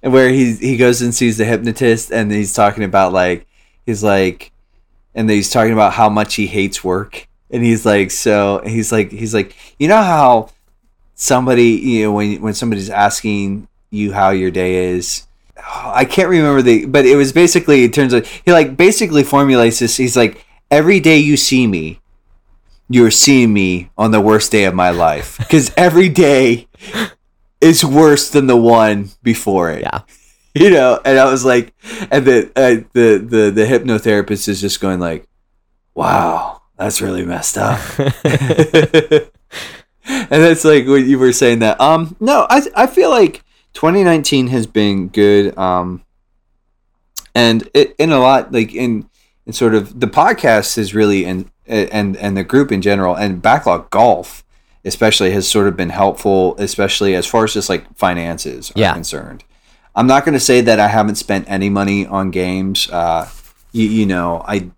where he he goes and sees the hypnotist and he's talking about like he's like and he's talking about how much he hates work. And he's like so he's like he's like you know how somebody you know when when somebody's asking you how your day is? I can't remember the but it was basically it turns out he like basically formulates this. He's like every day you see me you're seeing me on the worst day of my life. Because every day is worse than the one before it. Yeah. you know and i was like and the uh, the the the hypnotherapist is just going like wow that's really messed up. And it's like what you were saying that um no i i feel like 2019 has been good um and it, in a lot like in in sort of the podcast is really in and and the group in general and backlog golf especially has sort of been helpful especially as far as just like finances are Yeah. concerned i'm not going to say that i haven't spent any money on games uh you, you know i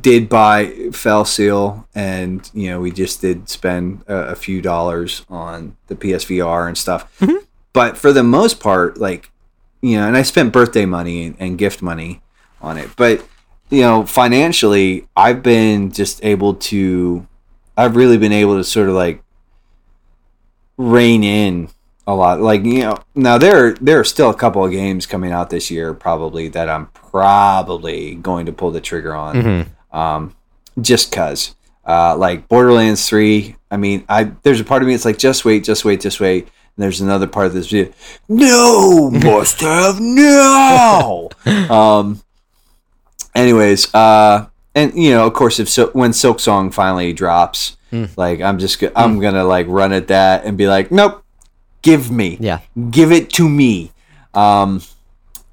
did buy fell seal and you know we just did spend a, a few dollars on the psvr and stuff Mhm. but for the most part like you know and i spent birthday money and, and gift money on it but you know financially i've been just able to i've really been able to sort of like rein in a lot like you know now there there are still a couple of games coming out this year probably that i'm probably going to pull the trigger on Mhm. um, just cause. Uh, like Borderlands Three. I mean, I there's a part of me that's like, just wait, just wait, just wait. And there's another part of this video. No, must have no. um. Anyways, uh, and you know, of course, if so, when Silksong finally drops, Mm. like I'm just go- I'm gonna like run at that and be like, nope, give me Yeah. give it to me um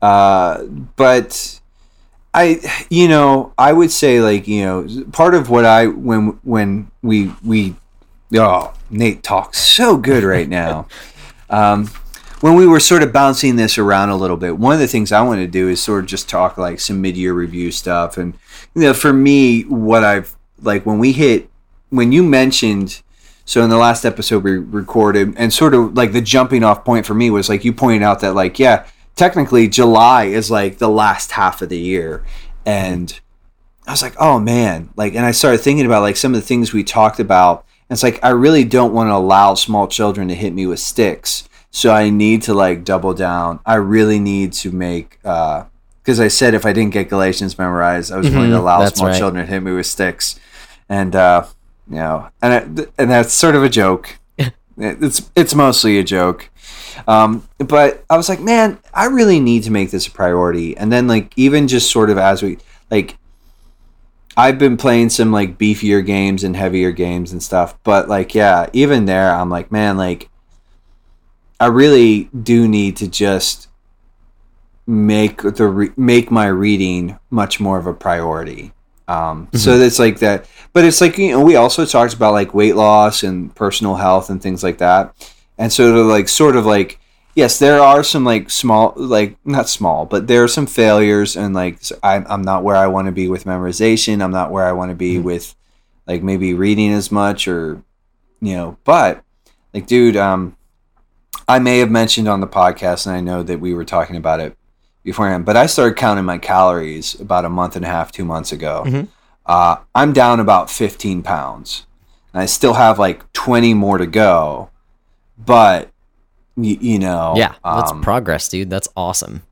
uh but i you know i would say like you know part of what i when when we we oh nate talks so good right now um when we were sort of bouncing this around a little bit one of the things i want to do is sort of just talk like some mid-year review stuff. And you know for me what i've like when we hit when you mentioned so in the last episode we recorded and sort of like the jumping off point for me was like you pointed out that like yeah technically july is like the last half of the year. And i was like oh man. Like and i started thinking about like some of the things we talked about. And it's like i really don't want to allow small children to hit me with sticks so i need to like double down i really need to make uh because i said if i didn't get galatians memorized i was going to allow that's small right. children to hit me with sticks and uh you know, and it, and that's sort of a joke. it's it's mostly a joke, um, but I was like, man, I really need to make this a priority. And then like even just sort of as we like, I've been playing some like beefier games and heavier games and stuff, but like yeah, even there, I'm like, man, like I really do need to just make the re- make my reading much more of a priority. Um, So it's like that, but it's like you know we also talked about like weight loss and personal health and things like that, and so of like sort of like yes, there are some like small like not small, but there are some failures and like I'm I'm not where I want to be with memorization. I'm not where I want to be Mhm. with like maybe reading as much or you know, but like dude, um, I may have mentioned on the podcast, and I know that we were talking about it beforehand, but I started counting my calories about a month and a half, two months ago. Mhm. Uh, I'm down about 15 pounds, and I still have like 20 more to go. But y- you know, Yeah. That's um, progress, dude. That's awesome.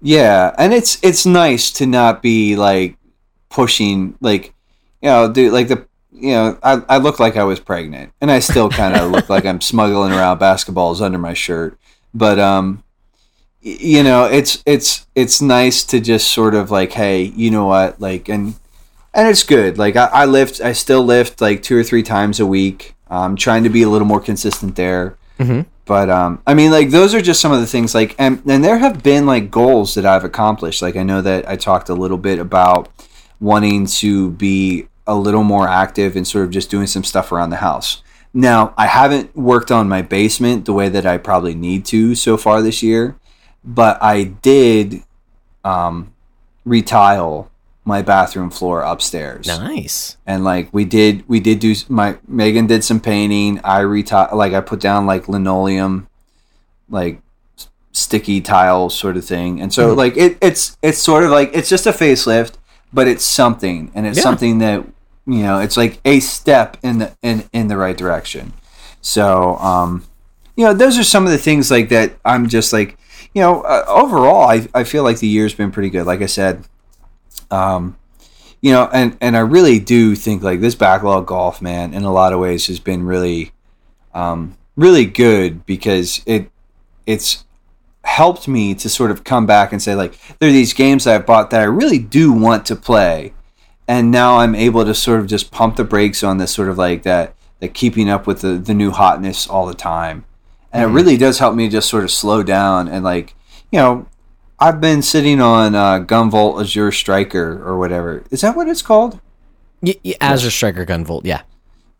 yeah, and it's it's nice to not be like pushing like you know, dude, like the you know, I, I look like I was pregnant, and I still kind of look like I'm smuggling around basketballs under my shirt. But um, y- you know, it's it's it's nice to just sort of like, hey, you know what, like, and and it's good. Like I, I lift, I still lift like two or three times a week. I'm trying to be a little more consistent there. Mhm. But um, I mean, like those are just some of the things. Like, and and there have been like goals that I've accomplished. Like I know that I talked a little bit about wanting to be a little more active and sort of just doing some stuff around the house. Now, I haven't worked on my basement the way that I probably need to so far this year, but I did um, retile my bathroom floor upstairs Nice. and like we did we did do my megan did some painting i retile like i put down like linoleum like sticky tile sort of thing and so Mhm. like it, it's it's sort of like it's just a facelift but it's something and it's Yeah. something that you know it's like a step in the in in the right direction so um you know those are some of the things like that i'm just like you know uh, overall I, I feel like the year's been pretty good like i said um you know and and i really do think like this backlog golf man in a lot of ways has been really um really good because it it's helped me to sort of come back and say like there are these games that i bought that i really do want to play and now i'm able to sort of just pump the brakes on this sort of like that that keeping up with the, the new hotness all the time and Mhm. it really does help me just sort of slow down and like you know i've been sitting on uh, gunvolt azure striker or whatever is that what it's called Y- y- Azure Striker Gunvolt. Yeah.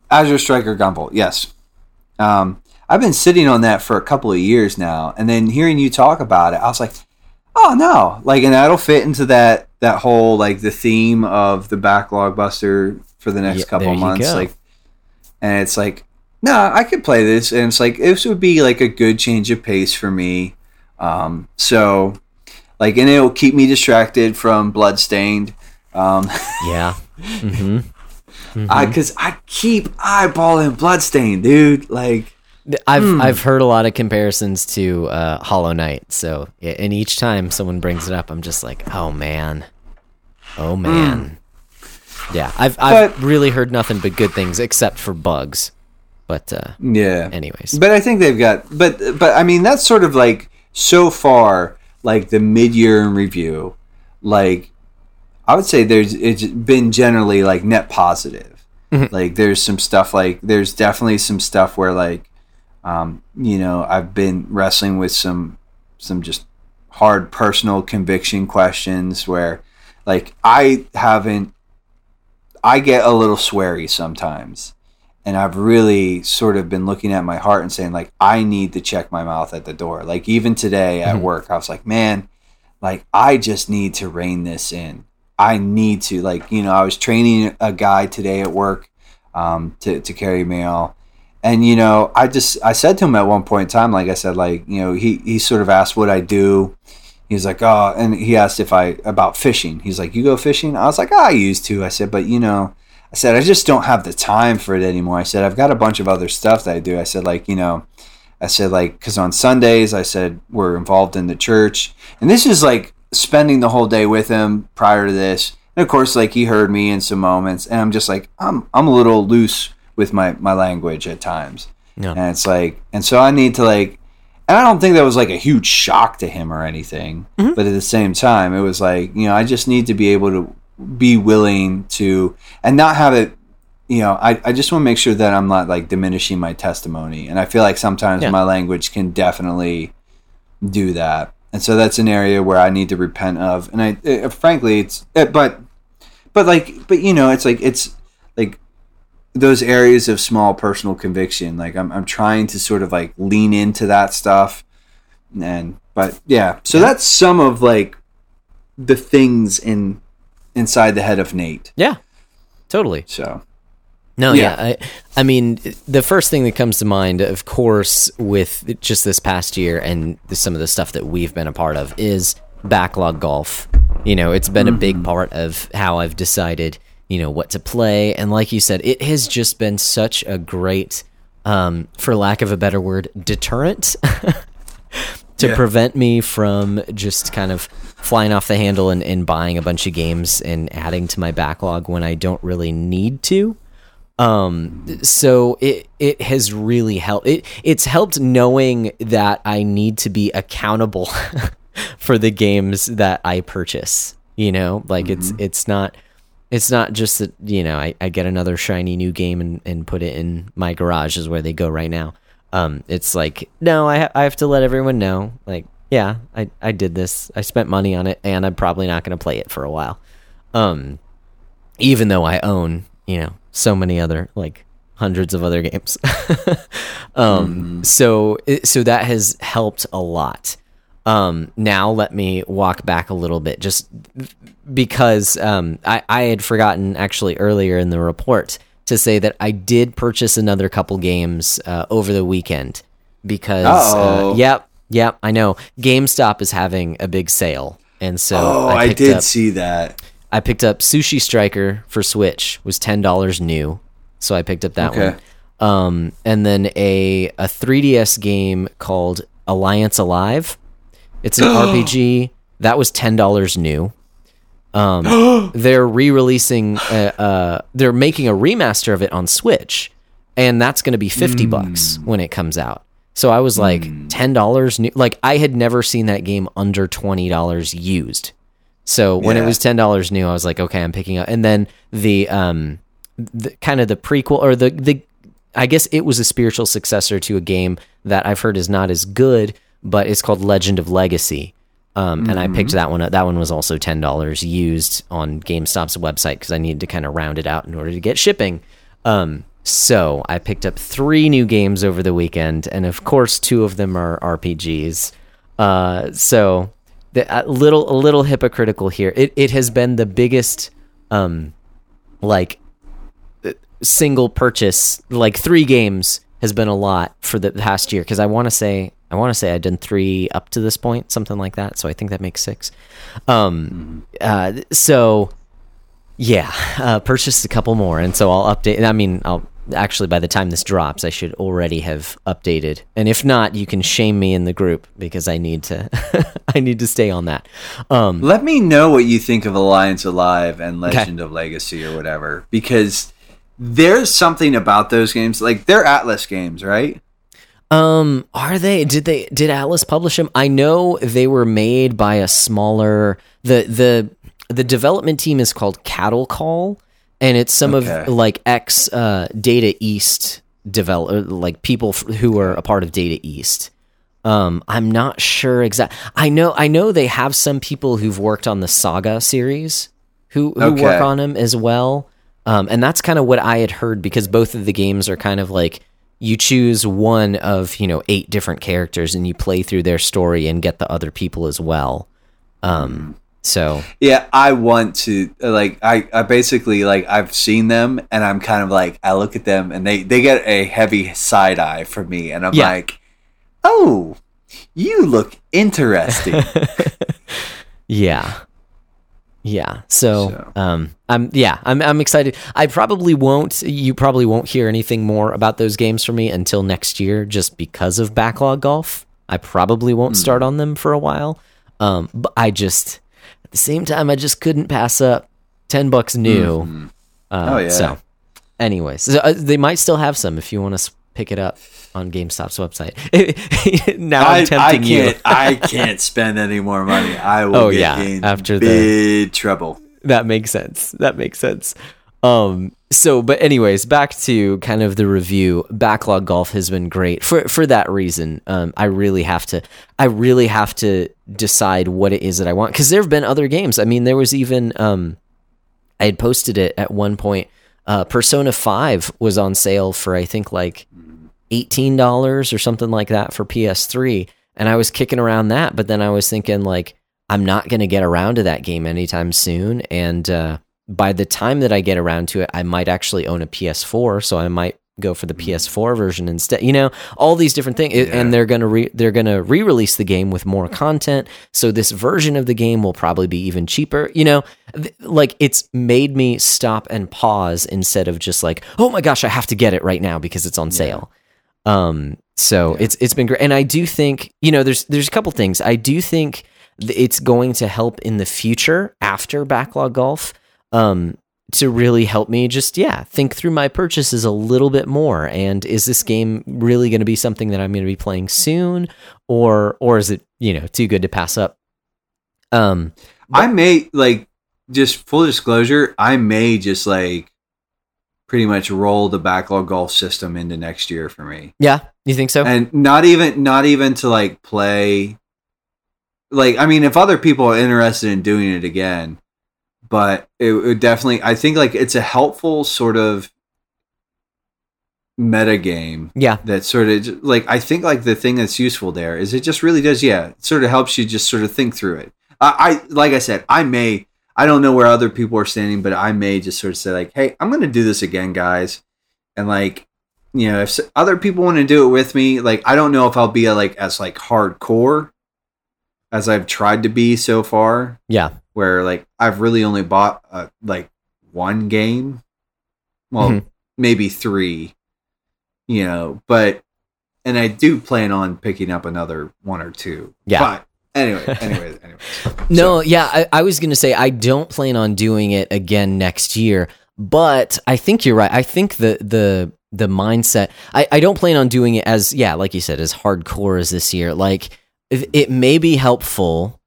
Azure Striker Gunvolt, yes. Um, I've been sitting on that for a couple of years now, and then hearing you talk about it, I was like, "Oh no!" Like, and that'll fit into that that whole like the theme of the backlog buster for the next Yeah, couple of months. go. Like, and it's like, no, I could play this, and it's like this would be like a good change of pace for me. Um, so, like, and it'll keep me distracted from Bloodstained. Um, Yeah. hmm I because I keep eyeballing Bloodstained, dude. Like, I've Hmm. I've heard a lot of comparisons to uh, Hollow Knight. So, yeah, and each time someone brings it up, I'm just like, oh man, oh man. Yeah, I've I've Hmm. But- really heard nothing but good things except for bugs. But uh, yeah. anyways, But I think they've got, but but I mean that's sort of like so far like the mid year in review, like I would say there's it's been generally like net positive. Mhm. Like there's some stuff like there's definitely some stuff where like, um, you know, I've been wrestling with some some just hard personal conviction questions where like I haven't I get a little sweary sometimes and I've really sort of been looking at my heart and saying like I need to check my mouth at the door. Like even today at Mhm. work, I was like, man, like I just need to rein this in. I need to like you know I was training a guy today at work um, to to carry mail, and you know I just I said to him at one point in time like I said like you know he he sort of asked what I do. He's like, oh, and he asked if I about fishing. He's like, you go fishing? I was like, oh, I used to. I said, but you know, I said, I just don't have the time for it anymore. I said, I've got a bunch of other stuff that I do. I said, like, you know, I said, like, because on Sundays, I said, we're involved in the church. And this is like spending the whole day with him prior to this. And of course, like, he heard me in some moments. And I'm just like, I'm, I'm a little loose with my, my language at times. Yeah. And it's like, and so I need to, like, and I don't think that was like a huge shock to him or anything. Mhm. But at the same time, it was like, you know, I just need to be able to be willing to, and not have it you know, I, I just want to make sure that I'm not like diminishing my testimony. And I feel like sometimes Yeah. my language can definitely do that. And so that's an area where I need to repent of. And I, uh, frankly, it's, uh, but, but like, but you know, it's like, it's like those areas of small personal conviction. Like I'm, I'm trying to sort of like lean into that stuff. And, but yeah, so Yeah. that's some of like the things in, inside the head of Nate. yeah, totally. So. No, Yeah. yeah. I, I mean, the first thing that comes to mind, of course, with just this past year and some of the stuff that we've been a part of is backlog golf. You know, it's been a big mm-hmm. part of how I've decided, you know, what to play. And like you said, it has just been such a great, um, for lack of a better word, deterrent to Yeah. prevent me from just kind of flying off the handle and, and buying a bunch of games and adding to my backlog when I don't really need to. Um, so it it has really helped. It it's helped knowing that I need to be accountable for the games that I purchase. You know, like mm-hmm. it's it's not it's not just that you know I, I get another shiny new game and, and put it in my garage is where they go right now. Um, it's like no, I ha- I have to let everyone know like yeah I I did this I spent money on it and I'm probably not going to play it for a while. Um, even though I own you know so many other like hundreds of other games. um, mm. so so that has helped a lot. Um, now let me walk back a little bit, just because um, I, I had forgotten actually earlier in the report to say that I did purchase another couple games uh, over the weekend because uh, yep, yep, I know GameStop is having a big sale, and so oh, I, I did up, see that. I picked up Sushi Striker for Switch was ten dollars new, so I picked up that okay. one. Um, and then a a 3DS game called Alliance Alive it's an RPG that was ten dollars new. Um, they're re-releasing. Uh, uh, they're making a remaster of it on Switch, and that's going to be fifty mm. bucks when it comes out. So I was like, mm. ten dollars new. Like I had never seen that game under twenty dollars used. So when yeah. it was ten dollars new, I was like, okay, I'm picking up. And then the um, the, kind of the prequel or the the, I guess it was a spiritual successor to a game that I've heard is not as good, but it's called Legend of Legacy. Um, mm-hmm. And I picked mm-hmm. that one up. That one was also ten dollars used on GameStop's website because I needed to kind of round it out in order to get shipping. Um, so I picked up three new games over the weekend, and of course, two of them are RPGs. Uh, so the, a little a little hypocritical here. It it has been the biggest, um, like single purchase, like three games has been a lot for the past year because I want to say I want to say I've done three up to this point, something like that. So I think that makes six. Um, uh, so yeah, uh, purchased a couple more, and so I'll update. I mean, I'll actually by the time this drops, I should already have updated. And if not, you can shame me in the group because I need to. I need to stay on that. Um, Let me know what you think of Alliance Alive and Legend okay. of Legacy or whatever, because there's something about those games. Like they're Atlus games, right? Um, are they? Did they? Did Atlus publish them? I know they were made by a smaller. the the The development team is called Cattle Call, and it's some okay. of like ex uh, Data East develop like people who are a part of Data East. Um, I'm not sure exact. I know I know they have some people who've worked on the Saga series who who okay. work on them as well. Um, and that's kind of what I had heard because both of the games are kind of like you choose one of you know eight different characters and you play through their story and get the other people as well. Um so yeah i want to like i i basically like i've seen them and i'm kind of like i look at them and they they get a heavy side eye from me and i'm yeah. like oh you look interesting. Yeah yeah. So, so, um I'm yeah, I'm I'm excited. I probably won't you probably won't hear anything more about those games from me until next year just because of backlog golf. I probably won't mm. start on them for a while. Um but I just at the same time I just couldn't pass up 10 bucks new. Mm-hmm. Uh, oh yeah. So anyways, so, uh, they might still have some if you want to pick it up on GameStop's website. now I'm tempting I can't, you. I can't spend any more money. I will oh, yeah, after big the, trouble. That makes sense. That makes sense. Um, so, but anyways, back to kind of the review. Backlog golf has been great for for that reason. Um, I really have to, I really have to decide what it is that I want because there have been other games. I mean, there was even, um, I had posted it at one point. Uh, Persona Five was on sale for I think like $18 or something like that for PS3. And I was kicking around that, but then I was thinking, like, I'm not going to get around to that game anytime soon. And uh, by the time that I get around to it, I might actually own a PS4. So I might go for the mm. PS4 version instead. You know, all these different things, yeah. and they're gonna re- they're gonna re-release the game with more content. So this version of the game will probably be even cheaper. You know, th- like it's made me stop and pause instead of just like, oh my gosh, I have to get it right now because it's on yeah. sale. Um, so yeah. it's it's been great, and I do think you know there's there's a couple things. I do think it's going to help in the future after backlog golf um, to really help me just yeah think through my purchases a little bit more and is this game really going to be something that i'm going to be playing soon or or is it you know too good to pass up um I may like just full disclosure. I may just like pretty much roll the backlog golf system into next year for me, yeah you think so and not even not even to like play. Like I mean, if other people are interested in doing it again, but it would definitely. I think like it's a helpful sort of meta game yeah that sort of like I think like the thing that's useful there is it just really does yeah it sort of helps you just sort of think through it. I, I like I said I may I don't know where other people are standing but I may just sort of say like hey I'm gonna do this again guys and like you know if other people want to do it with me like I don't know if I'll be like as like hardcore as I've tried to be so far yeah where like I've really only bought uh, like one game, well, Mhm. maybe three, you know, but and I do plan on picking up another one or two. Yeah. But anyway, anyway, anyway. No, yeah, I, I was going to say I don't plan on doing it again next year, but I think you're right. I think the the the mindset. I, I don't plan on doing it as yeah, like you said, as hardcore as this year. Like it may be helpful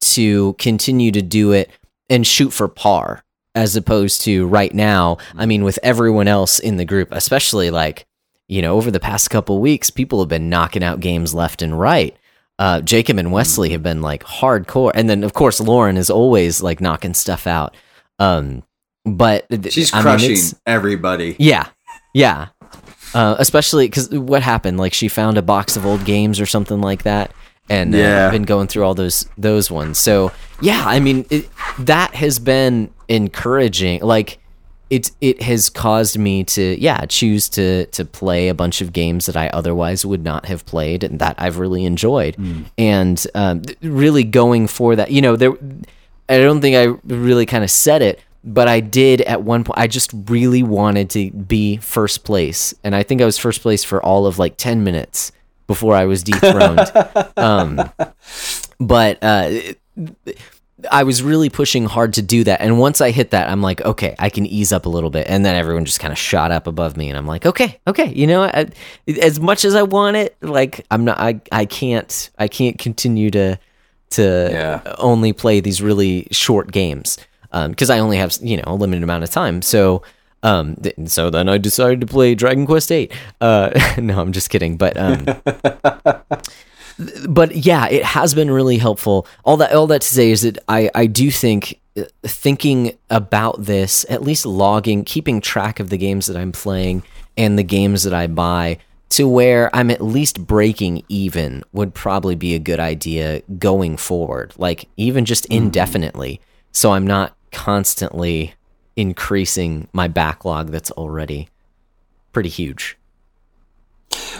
to continue to do it and shoot for par as opposed to right now. I mean, with everyone else in the group, especially like you know over the past couple weeks, people have been knocking out games left and right uh, Jacob and Wesley have been like hardcore, and then of course Lauren is always like knocking stuff out. Um, but th- She's I crushing it's- everybody. yeah, yeah. Uh, especially because what happened? Like she found a box of old games or something like that, and uh, Yeah. been going through all those those ones. So yeah, I mean it, that has been encouraging. Like it it has caused me to yeah choose to to play a bunch of games that I otherwise would not have played and that I've really enjoyed, and um, really going for that. You know there. I don't think I really kind of said it, but I did at one point. I just really wanted to be first place, and I think I was first place for all of like ten minutes before I was dethroned. um, but uh, I was really pushing hard to do that, and once I hit that, I'm like, okay, I can ease up a little bit, and then everyone just kind of shot up above me, and I'm like, okay, okay, you know, I, as much as I want it, like I'm not, I, I can't, I can't continue to to Yeah. only play these really short games because I only have you know a limited amount of time. So um, th- so then I decided to play Dragon Quest Eight. Uh, no, I'm just kidding. But um, but yeah, it has been really helpful. All that all that to say is that I I do think uh, thinking about this, at least logging, keeping track of the games that I'm playing and the games that I buy to where I'm at least breaking even would probably be a good idea going forward. Like even just indefinitely. So I'm not constantly increasing my backlog that's already pretty huge.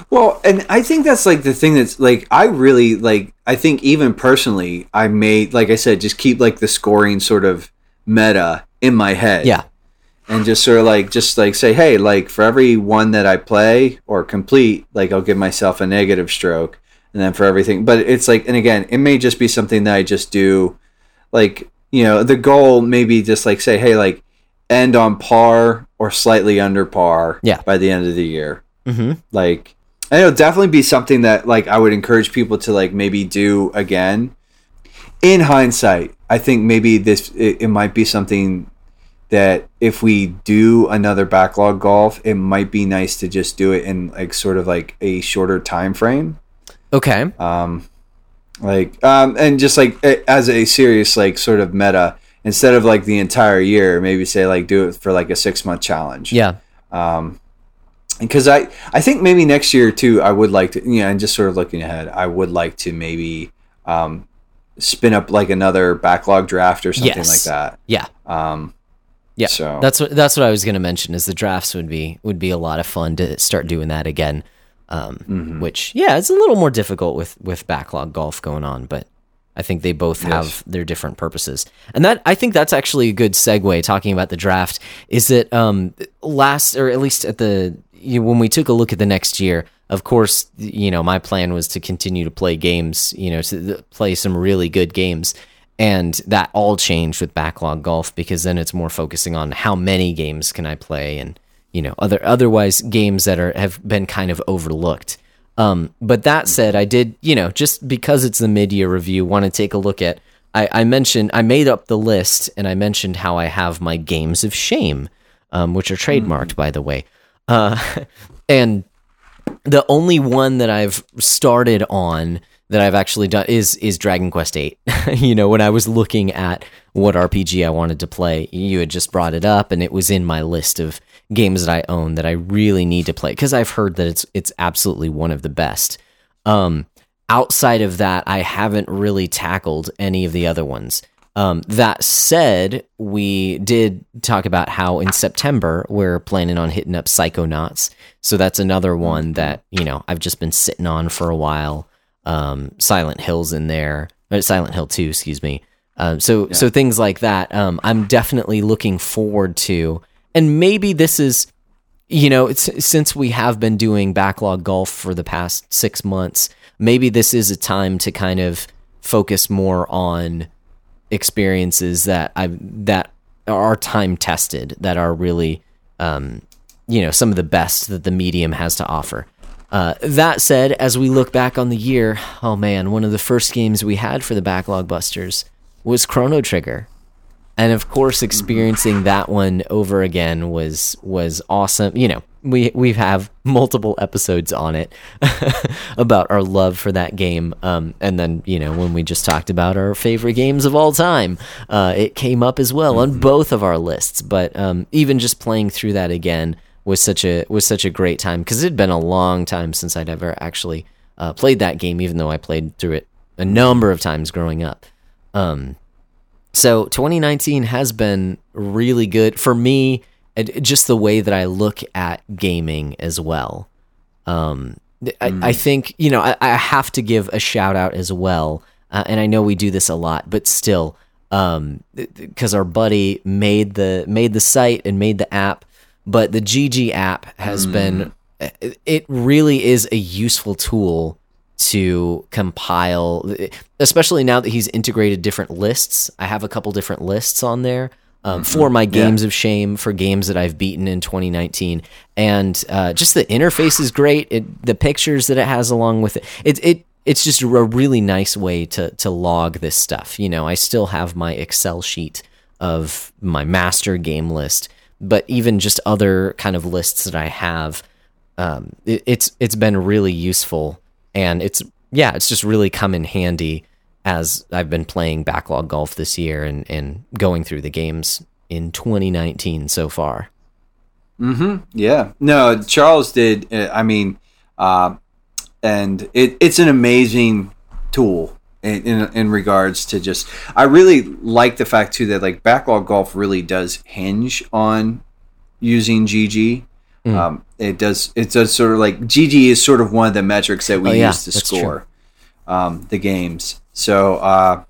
Well, and I think that's like the thing that's like I really like I think even personally I made like I said just keep like the scoring sort of meta in my head. Yeah. And just sort of like just like say, hey, like for every one that I play or complete, like I'll give myself a negative stroke. And then for everything but it's like and again, it may just be something that I just do like, you know, the goal may be just like say, hey, like end on par or slightly under par Yeah. by the end of the year Mm-hmm. like and it'll definitely be something that like i would encourage people to like maybe do again in hindsight i think maybe this it, it might be something that if we do another backlog golf it might be nice to just do it in like sort of like a shorter time frame Okay. um like um and just like as a serious like sort of meta instead of like the entire year maybe say like do it for like a six month challenge Yeah. um because I, I think maybe next year too I would like to you know and just sort of looking ahead I would like to maybe um, spin up like another backlog draft or something Yes. like that Yeah. um, Yeah, so that's what that's what I was going to mention. Is the drafts would be would be a lot of fun to start doing that again. Um, Mm-hmm. Which yeah, it's a little more difficult with with backlog golf going on, but I think they both Yes. have their different purposes. And that I think that's actually a good segue talking about the draft. Is that um, last or at least at the when we took a look at the next year. Of course, you know my plan was to continue to play games. You know, to play some really good games and that all changed with backlog golf because then it's more focusing on how many games can I play and you know other otherwise games that are have been kind of overlooked. Um, but that said, I did you know just because it's the mid year review, want to take a look at. I, I, mentioned I made up the list and I mentioned how I have my games of shame, um, which are trademarked mm. by the way, uh, and the only one that I've started on that I've actually done is is Dragon Quest VIII. you know, when I was looking at what RPG I wanted to play, you had just brought it up, and it was in my list of games that I own that I really need to play because I've heard that it's it's absolutely one of the best. Um, outside of that, I haven't really tackled any of the other ones. Um, that said, we did talk about how in September we're planning on hitting up Psychonauts. So that's another one that, you know, I've just been sitting on for a while um, Silent Hills in there, uh, Silent Hill Two, excuse me. Um, so yeah. so things like that. Um, I'm definitely looking forward to, and maybe this is, you know, since we have been doing backlog golf for the past six months, maybe this is a time to kind of focus more on experiences that I that are time tested, that are really, um, you know, some of the best that the medium has to offer. Uh, that said, as we look back on the year, oh man, one of the first games we had for the Backlog Busters was Chrono Trigger. And of course, experiencing that one over again was was awesome. You know, we we have multiple episodes on it about our love for that game. Um, and then you know when we just talked about our favorite games of all time, uh, it came up as well on mm-hmm. both of our lists. But um, even just playing through that again was such a was such a great time because it had been a long time since I'd ever actually uh, played that game, even though I played through it a number of times growing up. Um, so 2019 has been really good for me. Just the way that I look at gaming as well. Um, mm. I, I, mm. think you know I, I, have to give a shout out as well, uh, and I know we do this a lot, but still, because um, our buddy made the made the site and made the app but the GG app has mm. been it really is a useful tool to compile especially now that he's integrated different lists i have a couple different lists on there um, mm-hmm. for my games yeah. of shame for games that i've beaten in 2019 and uh, just the interface is great it, the pictures that it has along with it it, it it's just a really nice way to to log this stuff you know i still have my excel sheet of my master game list but even just other kind of lists that I have, um, it, it's it's been really useful, and it's yeah, it's just really come in handy as I've been playing backlog golf this year and and going through the games in 2019 so far. Hmm. Yeah. No, Charles did. Uh, I mean, uh, and it, it's an amazing tool in, in, in regards to just I really like the fact too that like backlog golf really does hinge on using GG. Mm. Um, it does it does sort of like GG is sort of one of the metrics that we oh, yeah, use to score um, the games. So, uh,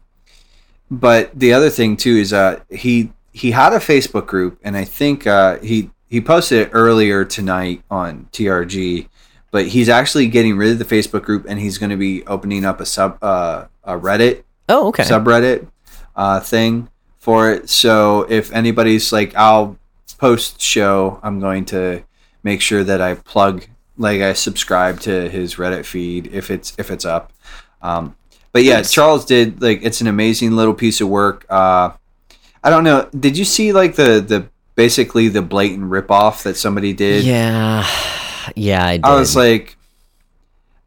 but the other thing too is uh, he he had a Facebook group, and I think uh, he he posted it earlier tonight on TRG but he's actually getting rid of the Facebook group and he's going to be opening up a sub uh, a Reddit oh okay subreddit uh, thing for it. So if anybody's like, I'll post show, I'm going to make sure that I plug like I subscribe to his Reddit feed if it's if it's up. Um, but yeah, nice. Charles did like it's an amazing little piece of work. Uh, I don't know. Did you see like the the basically the blatant ripoff that somebody did? Yeah yeah, I, I was like,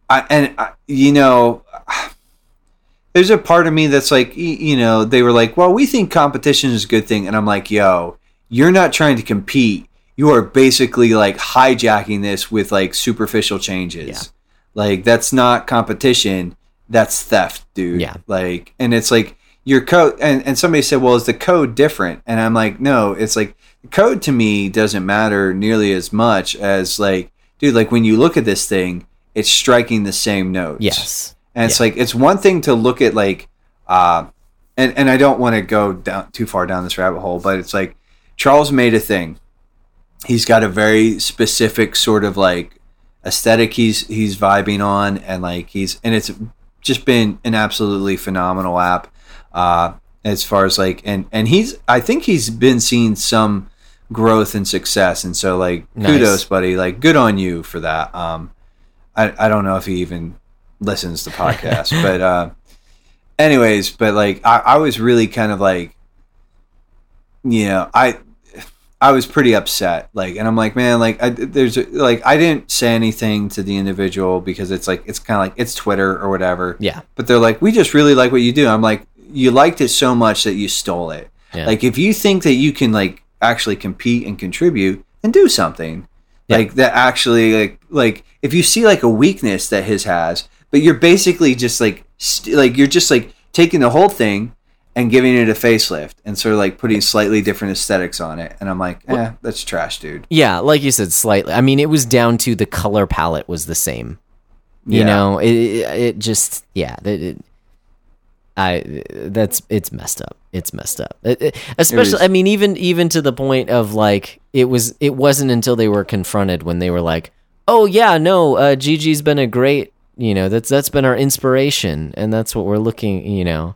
I and I, you know, there's a part of me that's like, you know, they were like, well, we think competition is a good thing, and I'm like, yo, you're not trying to compete. You are basically like hijacking this with like superficial changes. Yeah. Like that's not competition. That's theft, dude. Yeah. Like, and it's like your code. And, and somebody said, well, is the code different? And I'm like, no. It's like code to me doesn't matter nearly as much as like dude, like when you look at this thing, it's striking the same notes. Yes. And it's yeah. like it's one thing to look at like uh and and I don't want to go down too far down this rabbit hole, but it's like Charles made a thing. He's got a very specific sort of like aesthetic he's he's vibing on and like he's and it's just been an absolutely phenomenal app. Uh as far as like and and he's I think he's been seeing some growth and success and so like Nice. kudos buddy like good on you for that um I I don't know if he even listens to podcasts but uh anyways but like I, I was really kind of like you know I I was pretty upset like and I'm like man like I, there's like I didn't say anything to the individual because it's like it's kind of like it's Twitter or whatever Yeah. but they're like, we just really like what you do. I'm like, you liked it so much that you stole it. Yeah. Like, if you think that you can like actually compete and contribute and do something, Yeah. like that actually like like if you see like a weakness that his has, but you're basically just like st- like you're just like taking the whole thing and giving it a facelift and sort of like putting slightly different aesthetics on it. And I'm like, eh, that's trash, dude. Yeah, like you said, slightly. I mean, it was down to the color palette was the same. You Yeah. know, it, it just yeah, it, it, I that's it's messed up. It's messed up. It- it- especially, was- I mean, even even to the point of like it was. It wasn't until they were confronted when they were like, "Oh yeah, no, uh, GG's been a great. You know, that's that's been our inspiration, and that's what we're looking. You know,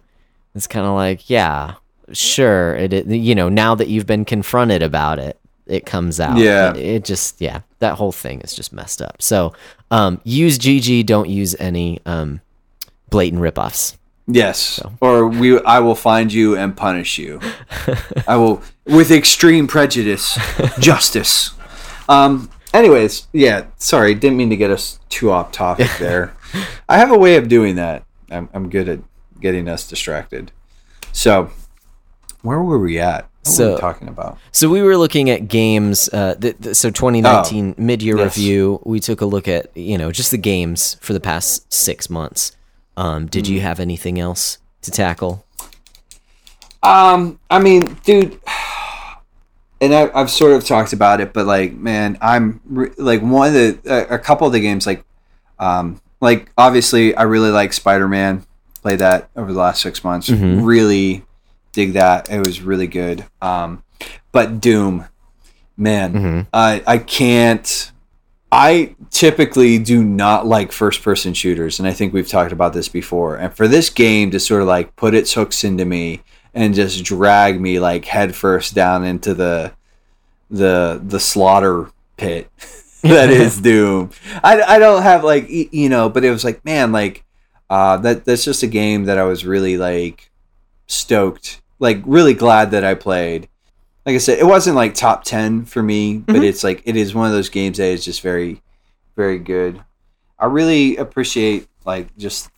it's kind of like yeah, sure. It, it you know now that you've been confronted about it, it comes out. Yeah. it, it just yeah, that whole thing is just messed up. So, um, use GG. Don't use any um, blatant ripoffs. Yes. Or we I will find you and punish you. I will with extreme prejudice, justice. Um anyways, yeah, sorry, didn't mean to get us too off topic there. I have a way of doing that. I'm I'm good at getting us distracted. So, where were we at? What were So- we talking about? So we were looking at games. Uh, th- th- so 2019 mid-year Oh, yes. review. We took a look at you know just the games for the past six months. Um, did Hmm. you have anything else to tackle? Um, I mean, dude, and I, I've sort of talked about it, but like, man, I'm re- like one of the a, a couple of the games, like, um, like obviously, I really like Spider Man. Played that over the last six months. Mhm. Really dig that. It was really good. Um, but Doom, man, Mhm. I I can't. I typically do not like first person shooters, and I think we've talked about this before. And for this game to sort of like put its hooks into me and just drag me like headfirst down into the the the slaughter pit that is Doom. I, I don't have like you know, but it was like man, like uh, that that's just a game that I was really like stoked, like really glad that I played like I said, it wasn't like top ten for me, but Mhm. it's like it is one of those games that is just very, very good. I really appreciate like just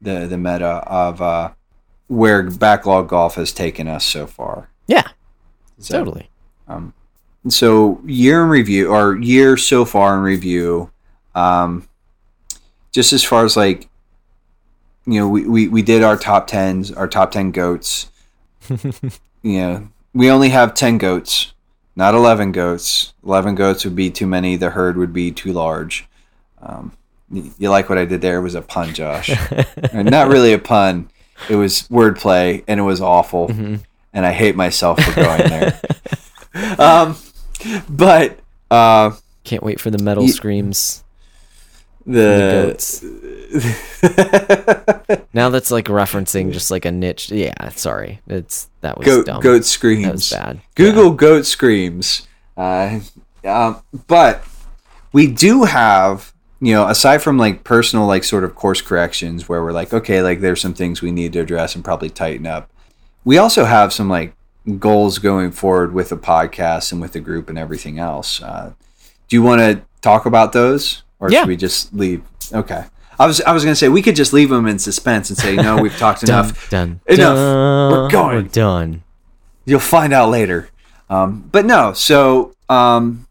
the the meta of uh, where backlog golf has taken us so far. Yeah, So, totally. Um, so year in review or year so far in review, um, just as far as like, you know, we, we, we did our top tens, our top ten goats. you know, we only have ten goats, not eleven goats. Eleven goats would be too many. The herd would be too large. Um, you, you like what I did there? It was a pun, Josh. Uh, not really a pun. It was wordplay, and it was awful Mhm. and I hate myself for going there. um, but uh, Can't wait for the metal Ye- screams. The goats. Now that's like referencing just like a niche. Yeah, sorry. It's that was goat dumb. goat screams. That was bad. Google goat screams. Uh, um, but we do have, you know, aside from like personal, like sort of course corrections where we're like, okay, like there's some things we need to address and probably tighten up. We also have some like goals going forward with the podcast and with the group and everything else. Uh, do you want to talk about those, or Yeah. should we just leave? Okay. I was I was gonna say we could just leave them in suspense and say no, we've talked Done, enough. done. Enough. done. We're going. We're done. You'll find out later. Um, but no, so um,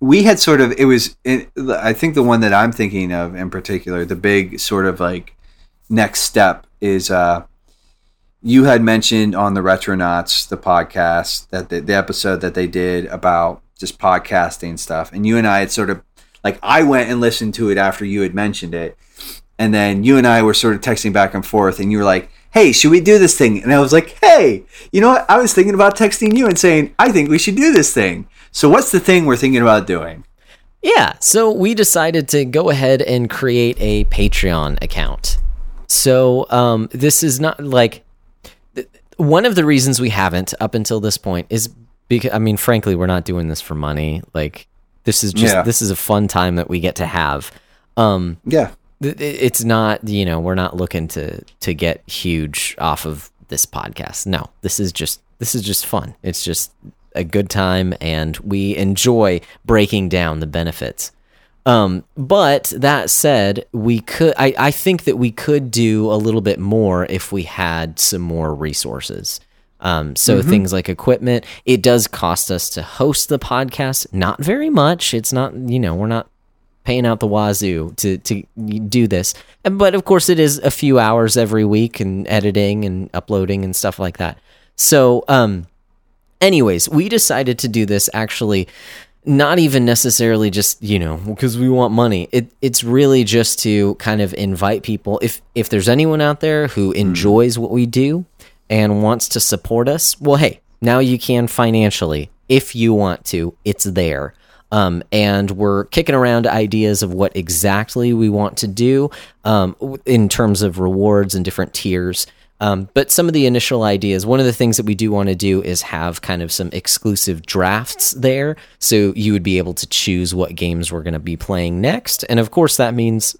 we had sort of it was it, I think the one that I'm thinking of in particular, the big sort of like next step is uh, you had mentioned on the Retronauts the podcast that the, the episode that they did about just podcasting stuff, and you and I had sort of like I went and listened to it after you had mentioned it, and then you and I were sort of texting back and forth, and you were like, "Hey, should we do this thing?" And I was like, "Hey, you know what? I was thinking about texting you and saying I think we should do this thing. So what's the thing we're thinking about doing?" Yeah, so we decided to go ahead and create a Patreon account. So um, this is not like one of the reasons we haven't up until this point is because I mean, frankly, we're not doing this for money. Like this is just Yeah. this is a fun time that we get to have. Um, Yeah. th- it's not you know we're not looking to to get huge off of this podcast. No, this is just this is just fun. It's just a good time, and we enjoy breaking down the benefits. Um, but that said, we could. I, I think that we could do a little bit more if we had some more resources. Um, so things like equipment. It does cost us to host the podcast. Not very much. It's not. You know, we're not paying out the wazoo to to do this. But of course, it is a few hours every week and editing and uploading and stuff like that. So, um, anyways, we decided to do this actually not even necessarily just you know because we want money it it's really just to kind of invite people if if there's anyone out there who enjoys what we do and wants to support us well hey now you can financially if you want to it's there um, and we're kicking around ideas of what exactly we want to do um, in terms of rewards and different tiers um, but some of the initial ideas, one of the things that we do want to do is have kind of some exclusive drafts there. So you would be able to choose what games we're going to be playing next. And of course, that means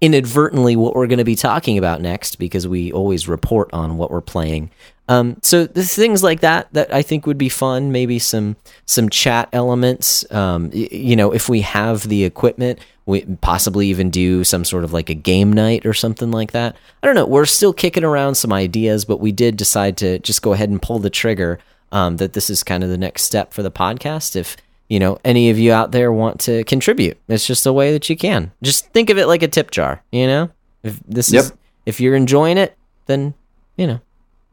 inadvertently what we're going to be talking about next because we always report on what we're playing. Um, so the things like that that I think would be fun. Maybe some some chat elements. Um, y- you know, if we have the equipment, we possibly even do some sort of like a game night or something like that. I don't know. We're still kicking around some ideas, but we did decide to just go ahead and pull the trigger. Um, that this is kind of the next step for the podcast. If you know any of you out there want to contribute, it's just a way that you can. Just think of it like a tip jar. You know, if this is if you're enjoying it, then you know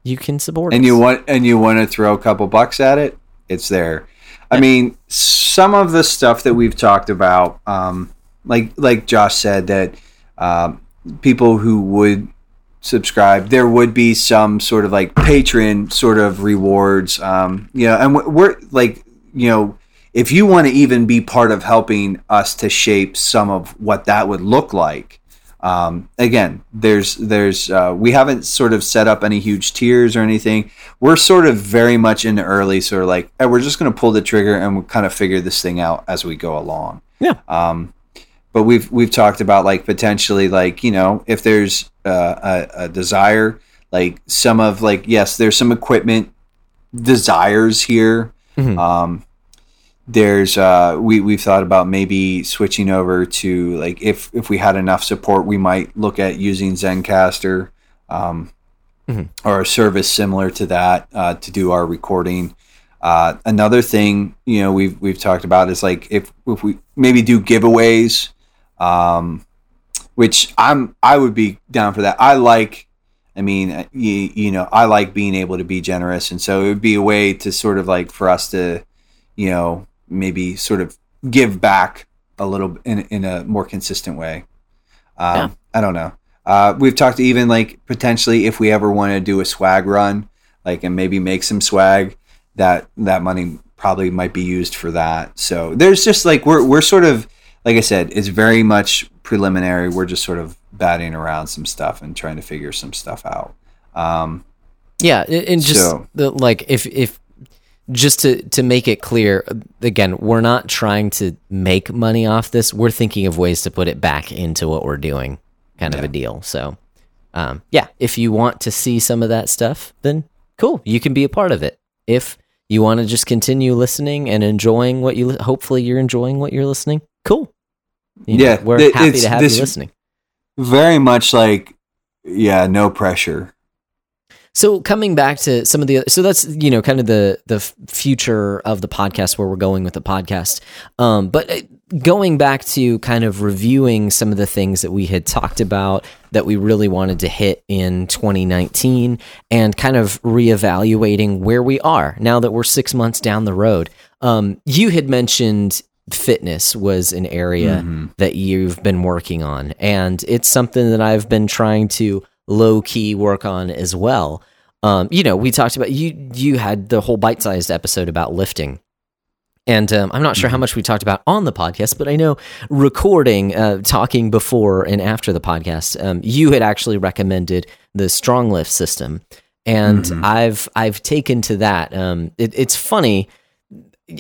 you can support and us. you want and you want to throw a couple bucks at it, it's there. I mean, some of the stuff that we've talked about, um, like like Josh said, that um, people who would subscribe, there would be some sort of like patron sort of rewards. Um, you know, and we're like, you know, if you want to even be part of helping us to shape some of what that would look like, um, again, there's there's uh, we haven't sort of set up any huge tiers or anything. We're sort of very much in the early sort of like hey, we're just going to pull the trigger and we'll kind of figure this thing out as we go along. Yeah. Um, but we've we've talked about like potentially like you know if there's uh, a, a desire like some of like yes there's some equipment desires here. Mhm. Um, there's uh we we've thought about maybe switching over to like if if we had enough support we might look at using Zencastr um Mhm. or a service similar to that uh to do our recording. Uh another thing you know we've we've talked about is like if if we maybe do giveaways um which i'm i would be down for that. I like I mean, you, you know, I like being able to be generous, and so it would be a way to sort of like for us to, you know, maybe sort of give back a little in in a more consistent way. Um, Yeah. I don't know. Uh, we've talked even like potentially if we ever want to do a swag run, like and maybe make some swag, that that money probably might be used for that. So there's just like we're we're sort of like I said, it's very much preliminary. We're just sort of batting around some stuff and trying to figure some stuff out. Um, Yeah, and just So- the, like if if just to to make it clear again, we're not trying to make money off this. We're thinking of ways to put it back into what we're doing, kind of a deal. So, um, yeah, if you want to see some of that stuff, then cool, you can be a part of it. If you want to just continue listening and enjoying what you, li- hopefully you're enjoying what you're listening. Cool. You know, Yeah, we're th- happy to have you listening. very much like, yeah, no pressure. So coming back to some of the so that's you know kind of the the future of the podcast where we're going with the podcast. Um, but uh, going back to kind of reviewing some of the things that we had talked about that we really wanted to hit in 2019 and kind of reevaluating where we are now that we're six months down the road. Um, you had mentioned fitness was an area that you've been working on, and it's something that I've been trying to low key work on as well. Um, you know, we talked about you. You had the whole bite sized episode about lifting, and um, I'm not sure how much we talked about on the podcast, but I know recording, uh, talking before and after the podcast, um, you had actually recommended the strong lift system. and I've I've taken to that. Um, it, it's funny.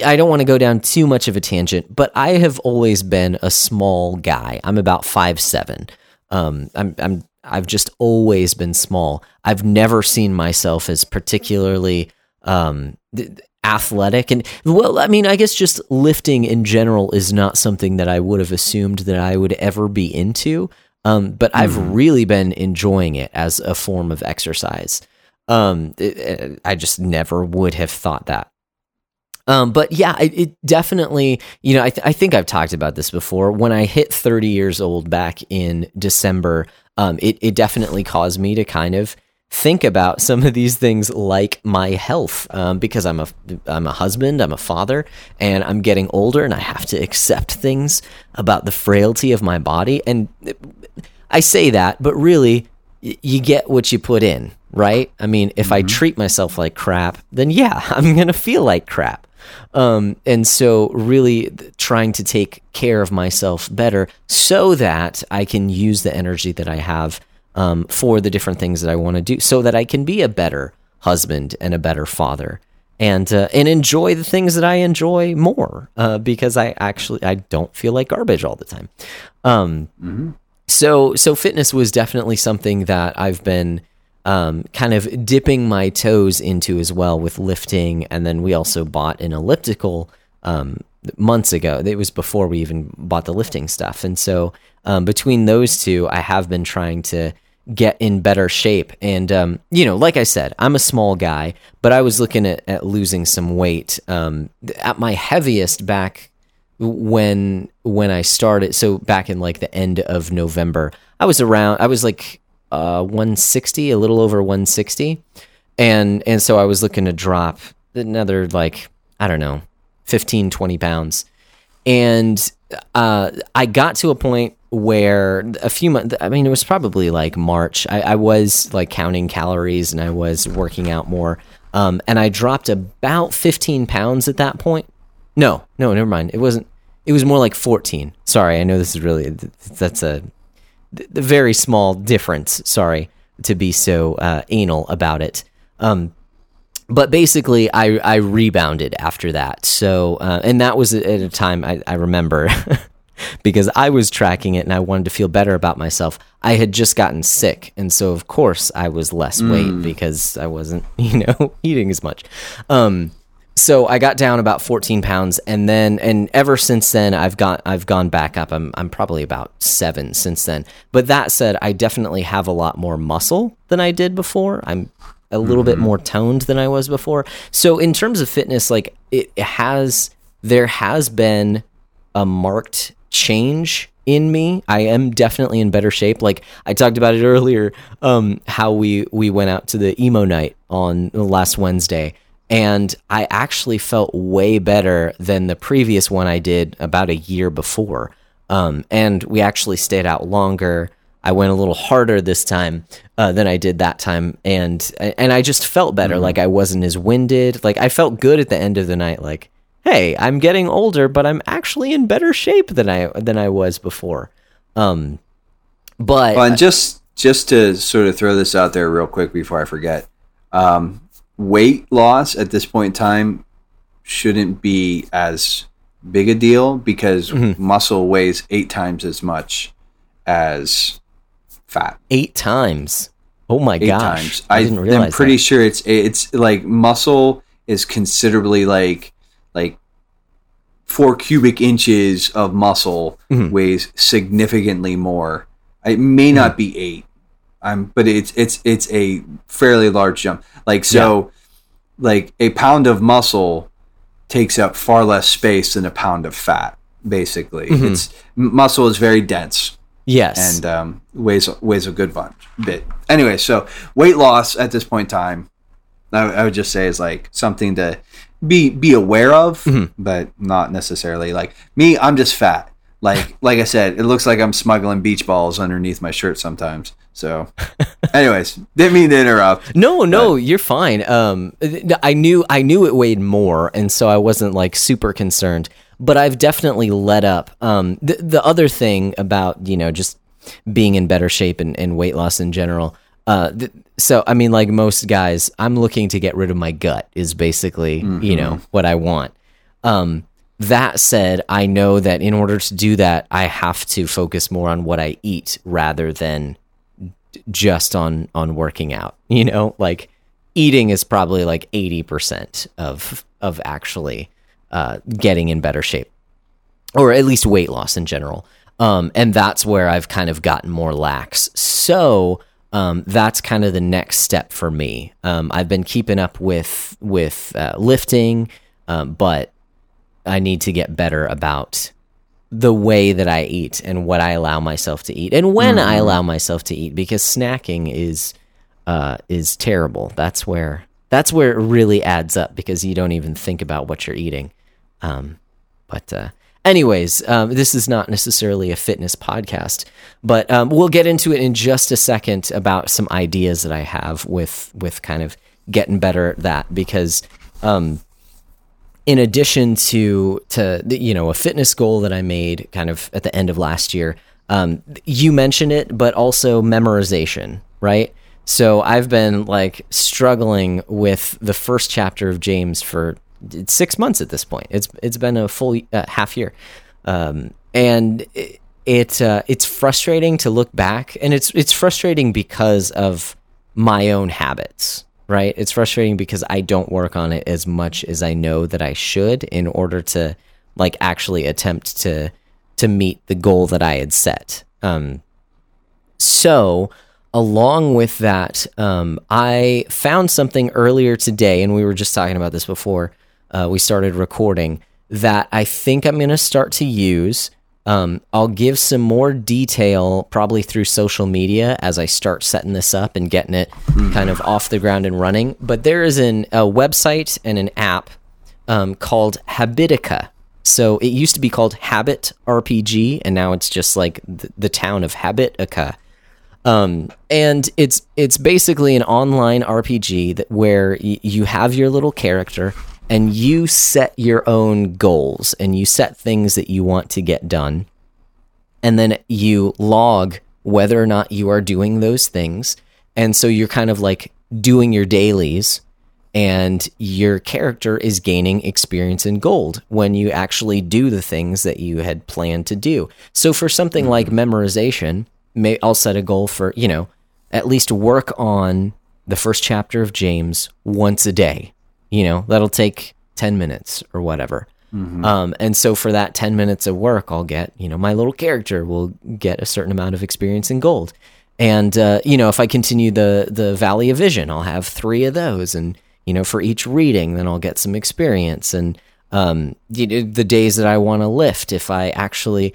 I don't want to go down too much of a tangent, but I have always been a small guy. I'm about five seven. Um, I'm I'm I've just always been small. I've never seen myself as particularly um, th- athletic, and well, I mean, I guess just lifting in general is not something that I would have assumed that I would ever be into. Um, but I've really been enjoying it as a form of exercise. Um, it- it- I just never would have thought that. Um, but yeah, it, it definitely, you know, I, th- I think I've talked about this before. When I hit 30 years old back in December, um, it, it definitely caused me to kind of think about some of these things like my health um, because I'm a I'm a husband, I'm a father, and I'm getting older, and I have to accept things about the frailty of my body. And I say that, but really, y- you get what you put in, right? I mean, if I treat myself like crap, then yeah, I'm gonna feel like crap. Um, and so, really trying to take care of myself better so that I can use the energy that I have um, for the different things that I want to do, so that I can be a better husband and a better father, and uh, and enjoy the things that I enjoy more uh, because I actually I don't feel like garbage all the time. Um, so so fitness was definitely something that I've been um, kind of dipping my toes into as well with lifting, and then we also bought an elliptical um, months ago. It was before we even bought the lifting stuff, and so um, between those two, I have been trying to get in better shape. And um, you know, like I said, I'm a small guy, but I was looking at, at losing some weight um, at my heaviest back when when I started so back in like the end of November I was around I was like uh 160 a little over 160 and and so I was looking to drop another like I don't know 15 20 pounds and uh I got to a point where a few months I mean it was probably like March I, I was like counting calories and I was working out more um and I dropped about 15 pounds at that point no, no, never mind. It wasn't. It was more like 14. Sorry, I know this is really that's a, a very small difference. Sorry to be so uh, anal about it. Um, but basically, I I rebounded after that. So, uh, and that was at a time I, I remember because I was tracking it and I wanted to feel better about myself. I had just gotten sick, and so of course I was less weight because I wasn't, you know, eating as much. Um, so I got down about 14 pounds, and then and ever since then I've got I've gone back up. I'm I'm probably about seven since then. But that said, I definitely have a lot more muscle than I did before. I'm a little bit more toned than I was before. So in terms of fitness, like it has there has been a marked change in me. I am definitely in better shape. Like I talked about it earlier, um, how we we went out to the emo night on last Wednesday, and I actually felt way better than the previous one I did about a year before. Um, and we actually stayed out longer. I went a little harder this time uh, than I did that time, and and I just felt better. Like I wasn't as winded. Like I felt good at the end of the night. Like hey, I'm getting older, but I'm actually in better shape than I than I was before. Um, but Well, and just just to sort of throw this out there real quick before I forget, um, weight loss at this point in time shouldn't be as big a deal because muscle weighs eight times as much as fat. eight times. Oh my Eight gosh! times. I, didn't realize. I'm pretty that. sure it's it's like muscle is considerably like like four cubic inches of muscle Mhm. weighs significantly more. It may not be eight, um, but it's it's it's a fairly large jump. Like so, like a pound of muscle takes up far less space than a pound of fat. Basically, Mhm. it's muscle is very dense Yes. and um, weighs weighs a good bunch bit. Anyway, so weight loss at this point in time, I, I would just say is like something to be be aware of, Mhm. but not necessarily like me. I'm just fat. Like like I said, it looks like I'm smuggling beach balls underneath my shirt sometimes. So, anyways, didn't mean to interrupt. No, no, you're fine. Um, I knew I knew it weighed more, and so I wasn't like super concerned. But I've definitely let up. Um, the the other thing about you know just being in better shape and, and weight loss in general, Uh, th- so I mean, like most guys, I'm looking to get rid of my gut. Is basically you know what I want. Um, that said, I know that in order to do that, I have to focus more on what I eat rather than just on on working out. You know, like eating is probably like eighty percent of of actually uh, getting in better shape, or at least weight loss in general. Um, and that's where I've kind of gotten more lax. So um, that's kind of the next step for me. Um, I've been keeping up with with uh, lifting, um, but I need to get better about the way that I eat and what I allow myself to eat and when I allow myself to eat because snacking is uh, is terrible. That's where that's where it really adds up because you don't even think about what you're eating. Um, but uh, anyways, um, this is not necessarily a fitness podcast, but um, we'll get into it in just a second about some ideas that I have with with kind of getting better at that because um, in addition to to you know a fitness goal that I made kind of at the end of last year, um, you mentioned it, but also memorization, right? So I've been like struggling with the first chapter of James for six months at this point. It's it's been a full uh, half year, um, and it, it uh, it's frustrating to look back, and it's it's frustrating because of my own habits, right? It's frustrating because I don't work on it as much as I know that I should in order to like actually attempt to to meet the goal that I had set. Um, so, along with that, um, I found something earlier today, and we were just talking about this before uh, we started recording, that I think I'm going to start to use. Um, I'll give some more detail probably through social media as I start setting this up and getting it kind of off the ground and running. But there is an, a website and an app um, called Habitica. So it used to be called Habit RPG, and now it's just like the, the town of Habitica. Um, and it's it's basically an online RPG that where y- you have your little character and you set your own goals and you set things that you want to get done, and then you log whether or not you are doing those things. And so you're kind of like doing your dailies and your character is gaining experience in gold when you actually do the things that you had planned to do. So for something like mm-hmm. memorization, may I'll set a goal for, you know, at least work on the first chapter of James once a day. You know, that'll take 10 minutes or whatever. Um, and so for that 10 minutes of work, I'll get, you know, my little character will get a certain amount of experience in gold. And, uh, you know, if I continue the, the Valley of Vision, I'll have three of those. And, you know, for each reading, then I'll get some experience. And um, you know, the days that I want to lift, if I actually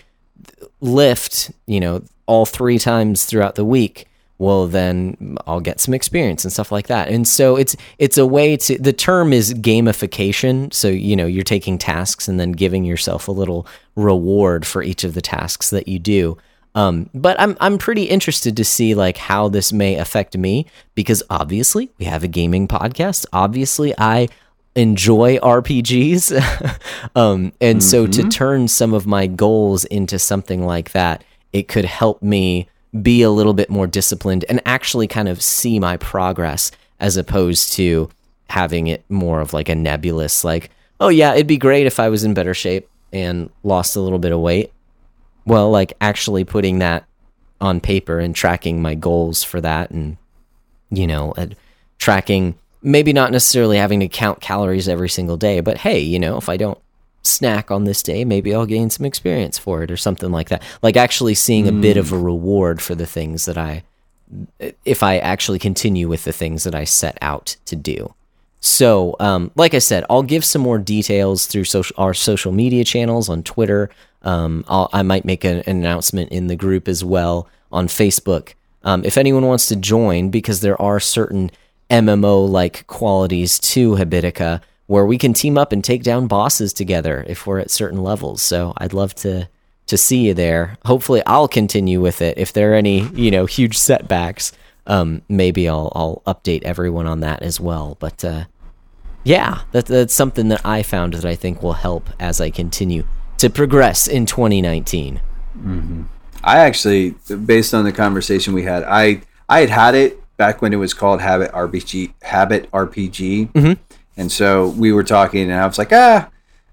lift, you know, all three times throughout the week, well then I'll get some experience and stuff like that. And so it's it's a way to the term is gamification. So, you know, you're taking tasks and then giving yourself a little reward for each of the tasks that you do. Um, but I'm I'm pretty interested to see like how this may affect me because obviously we have a gaming podcast. Obviously I enjoy RPGs. um, and so to turn some of my goals into something like that, it could help me be a little bit more disciplined and actually kind of see my progress as opposed to having it more of like a nebulous, like, oh yeah, it'd be great if I was in better shape and lost a little bit of weight. Well, like actually putting that on paper and tracking my goals for that and you know, and tracking maybe not necessarily having to count calories every single day, but hey, you know, if I don't snack on this day, maybe I'll gain some experience for it or something like that. Like actually seeing a bit of a reward for the things that I if I actually continue with the things that I set out to do. So, um, like I said, I'll give some more details through social, our social media channels on Twitter. Um, I'll, I might make an, an announcement in the group as well on Facebook. Um, if anyone wants to join, because there are certain MMO like qualities to Habitica where we can team up and take down bosses together if we're at certain levels. So I'd love to to see you there. Hopefully, I'll continue with it. If there are any, you know, huge setbacks, um, maybe I'll I'll update everyone on that as well. But uh, yeah, that, that's something that I found that I think will help as I continue to progress in 2019. I actually, based on the conversation we had, I I had had it back when it was called Habit RPG. Habit RPG, Mhm. And so we were talking, and I was like, ah,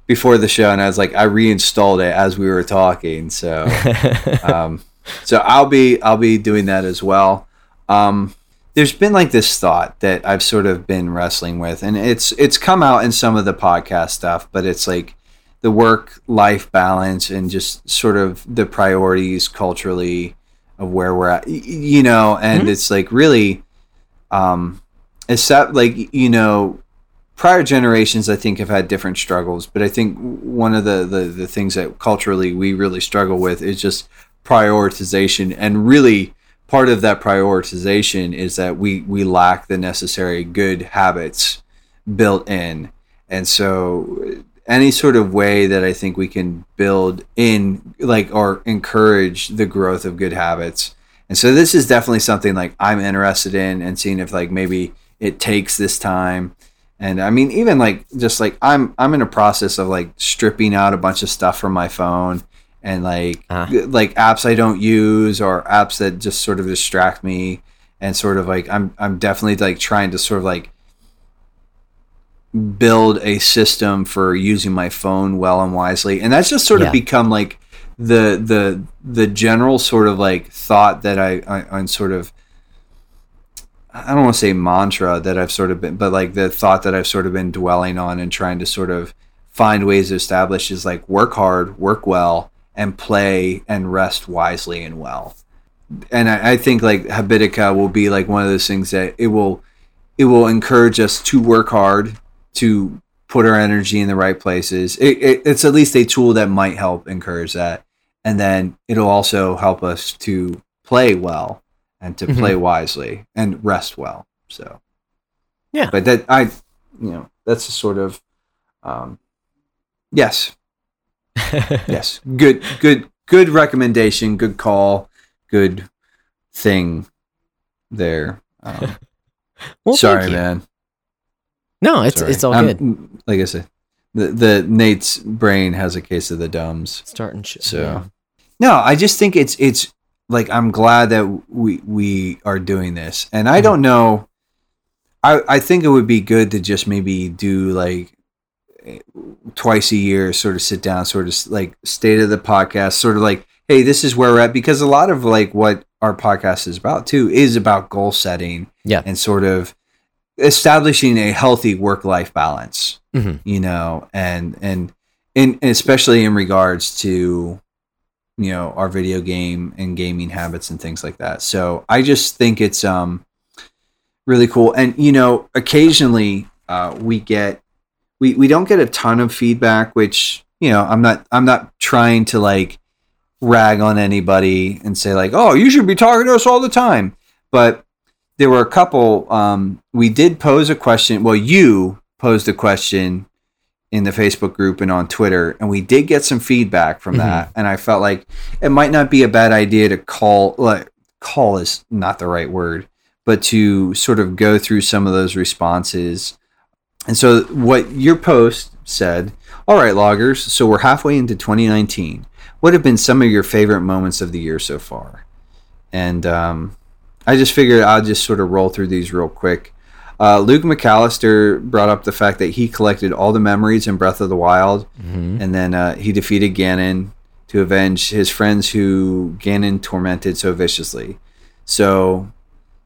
before the show, and I was like, I reinstalled it as we were talking. So, um, so I'll be I'll be doing that as well. Um, there's been like this thought that I've sort of been wrestling with, and it's it's come out in some of the podcast stuff, but it's like the work life balance and just sort of the priorities culturally of where we're at, you know, and it's like really, um, except like you know, prior generations I think have had different struggles, but I think one of the the, the things that culturally we really struggle with is just prioritization and really part of that prioritization is that we we lack the necessary good habits built in. And so any sort of way that i think we can build in like or encourage the growth of good habits. And so this is definitely something like i'm interested in and seeing if like maybe it takes this time and i mean even like just like i'm i'm in a process of like stripping out a bunch of stuff from my phone and like Ah. like apps I don't use or apps that just sort of distract me and sort of like I'm I'm definitely like trying to sort of like build a system for using my phone well and wisely and that's just sort Yeah. of become like the the the general sort of like thought that I, I I'm sort of I don't want to say mantra that I've sort of been but like the thought that I've sort of been dwelling on and trying to sort of find ways to establish is like work hard, work well, and play and rest wisely and well. And I, I think like Habitica will be like one of those things that it will it will encourage us to work hard, to put our energy in the right places. It, it, it's at least a tool that might help encourage that, and then it'll also help us to play well and to Mhm. play wisely and rest well. So Yeah. but that I you know that's a sort of um, yes yes good good good recommendation good call good thing there um, well, sorry man No, it's Sorry. it's all I'm- good. like i said the, the nate's brain has a case of the dumbs Starting. Sh- so yeah. no i just think it's it's like i'm glad that we we are doing this and i Mhm. don't know i i think it would be good to just maybe do like eh, twice a year sort of sit down sort of like state of the podcast sort of like hey this is where we're at because a lot of like what our podcast is about too is about goal setting Yeah. and sort of establishing a healthy work life balance Mhm. you know and and in especially in regards to you know our video game and gaming habits and things like that. So i just think it's um really cool. And you know occasionally uh we get we we don't get a ton of feedback which you know i'm not i'm not trying to like rag on anybody and say like oh you should be talking to us all the time. But there were a couple um we did pose a question well you posed a question in the Facebook group and on Twitter, and we did get some feedback from Mhm. that. And I felt like it might not be a bad idea to call, like, call is not the right word, but to sort of go through some of those responses. And so, what your post said, all right, loggers, so we're halfway into 2019. What have been some of your favorite moments of the year so far? And um, I just figured I'll just sort of roll through these real quick. Uh, Luke McAllister brought up the fact that he collected all the memories in Breath of the Wild, Mhm. and then uh, he defeated Ganon to avenge his friends who Ganon tormented so viciously. So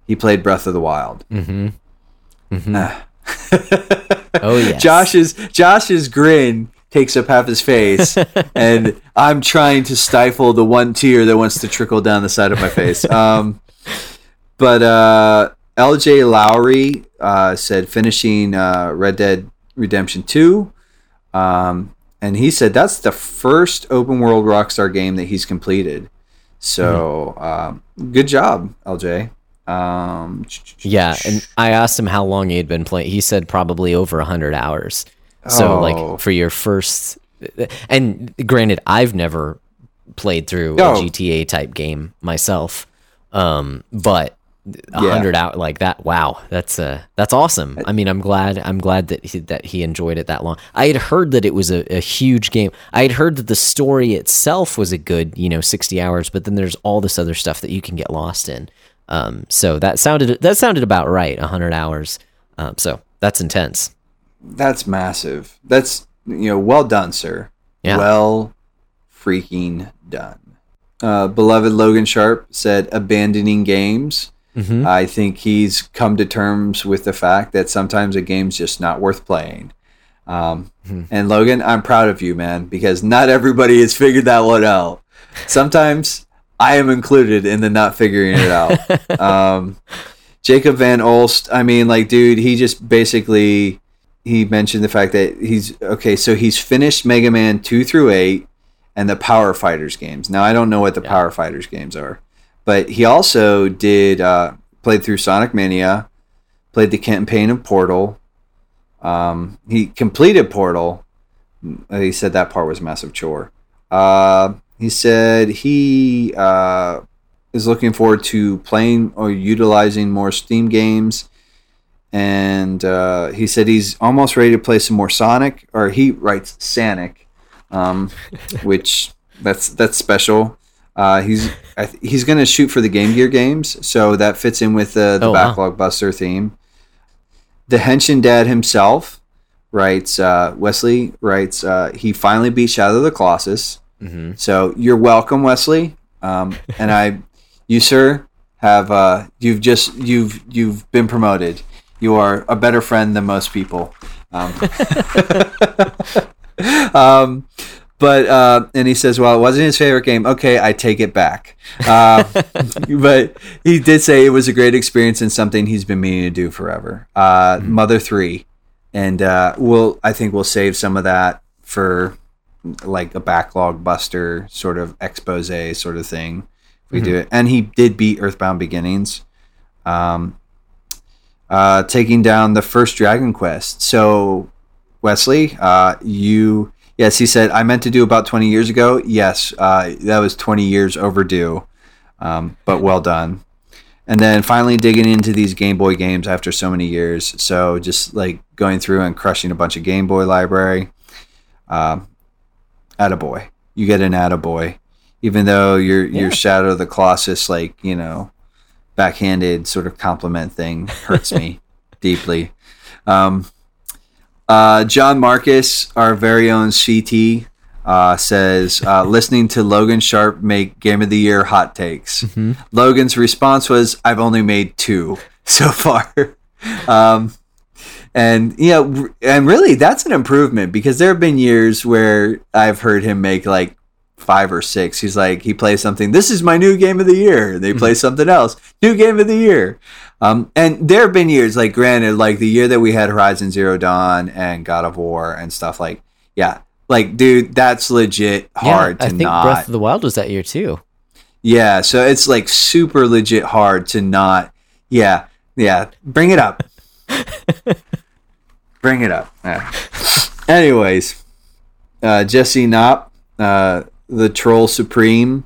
he played Breath of the Wild. Mhm. Mhm. Ah. Oh, yes. Josh's Josh's grin takes up half his face, and I'm trying to stifle the one tear that wants to trickle down the side of my face. Um, but uh, L.J. Lowry uh, said finishing uh, Red Dead Redemption Two, um, and he said that's the first open world Rockstar game that he's completed. So um, good job, L.J. Um, Yeah, and I asked him how long he had been playing. He said probably over hundred hours. So Oh. like for your first, and granted, I've never played through No. a GTA type game myself, um, but a Yeah. hundred out like that. Wow, that's uh that's awesome. I mean, I'm glad I'm glad that he, that he enjoyed it that long. I had heard that it was a, a huge game. I had heard that the story itself was a good you know 60 hours, but then there's all this other stuff that you can get lost in. Um, so that sounded that sounded about right. hundred hours. Um, so that's intense. That's massive. That's you know, well done, sir. Yeah. Well freaking done. Uh, beloved Logan Sharp said, abandoning games. Mhm. I think he's come to terms with the fact that sometimes a game's just not worth playing. Um, Mhm. And Logan, I'm proud of you, man, because not everybody has figured that one out. Sometimes I am included in the not figuring it out. um, Jacob Van Olst, I mean, like, dude, he just basically he mentioned the fact that he's okay. So he's finished Mega Man two through eight and the Power Fighters games. Now I don't know what the Yeah. Power Fighters games are, but he also did uh, played through Sonic Mania, played the campaign of Portal. Um, he completed Portal. Uh, He said that part was a massive chore. Uh, he said he uh, is looking forward to playing or utilizing more Steam games. And uh, he said he's almost ready to play some more Sonic, or he writes Sonic, um, which that's that's special. Uh, he's I th- he's going to shoot for the Game Gear games, so that fits in with uh, the Oh, wow. Backlog Buster theme. The Henshin Dad himself writes uh, Wesley writes uh, he finally beat Shadow of the Colossus. hmm So you're welcome, Wesley. Um, and I, you sir, have uh, you've just you've you've been promoted. You are a better friend than most people. Um, um, but uh, and he says, well, it wasn't his favorite game. Okay, I take it back. Uh, but he did say it was a great experience and something he's been meaning to do forever. Uh, Mother three, and uh, we'll I think we'll save some of that for like a backlog buster sort of expose sort of thing. If we do it, and he did beat Earthbound Beginnings, um, uh, taking down the first Dragon Quest. So Wesley, uh, you yes, he said I meant to do about twenty years ago. Yes, uh, that was twenty years overdue, um, but well done. And then finally digging into these Game Boy games after so many years. So just like going through and crushing a bunch of Game Boy library. Um, attaboy. You get an attaboy. Even though your your Yeah. Shadow of the Colossus, like, you know, backhanded sort of compliment thing hurts me deeply. Um, uh, John Marcus, our very own CT, uh, says, uh, listening to Logan Sharp make Game of the Year hot takes. Mhm. Logan's response was, I've only made two so far. um, and you know, and really, that's an improvement because there have been years where I've heard him make like five or six. He's like, he plays something. This is my new game of the year. They play something else. New game of the year. Um, and there have been years, like granted, like the year that we had Horizon Zero Dawn and God of War and stuff. Like, yeah, like dude, that's legit hard yeah, I to think not. Breath of the Wild was that year too. Yeah, so it's like super legit hard to not. Yeah, yeah. Bring it up. Bring it up. Yeah. Anyways, uh, Jesse Knopp, uh, the Troll Supreme,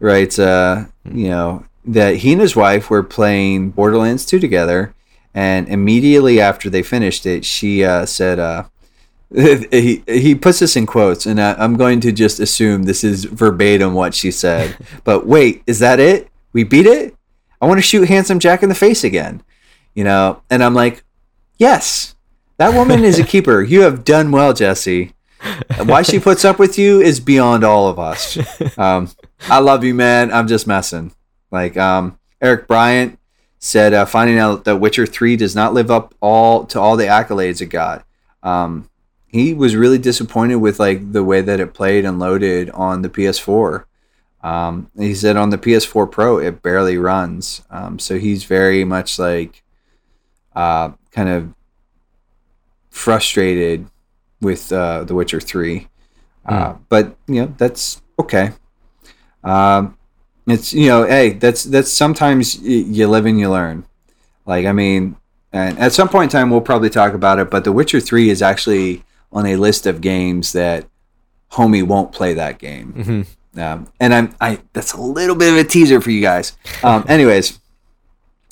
writes, uh, you know, that he and his wife were playing Borderlands 2 together, and immediately after they finished it, she uh, said, uh, he, he puts this in quotes, and I, I'm going to just assume this is verbatim what she said. but wait, is that it? We beat it? I want to shoot Handsome Jack in the face again. You know, and I'm like, yes, that woman is a keeper. You have done well, Jesse. Why she puts up with you is beyond all of us. Um, I love you, man. I'm just messing. Like um, Eric Bryant said, uh, finding out that Witcher Three does not live up all to all the accolades it got. Um, he was really disappointed with like the way that it played and loaded on the PS4. Um, he said on the PS4 Pro it barely runs. Um, so he's very much like uh, kind of frustrated with uh, The Witcher Three. Uh, but you know that's okay. Um, it's you know, hey, that's that's sometimes you live and you learn. Like I mean, and at some point in time we'll probably talk about it. But The Witcher Three is actually on a list of games that homie won't play that game. Mhm. Um, and I'm I that's a little bit of a teaser for you guys. Um, anyways,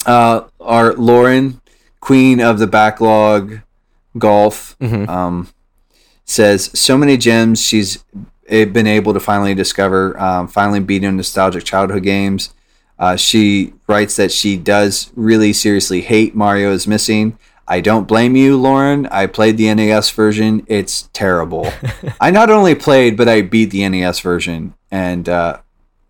uh, our Lauren, queen of the backlog golf, Mhm. um, says so many gems she's been able to finally discover. Um, finally beating nostalgic childhood games. Uh, she writes that she does really seriously hate Mario is Missing. I don't blame you, Lauren. I played the NES version. It's terrible. I not only played, but I beat the NES version, and uh,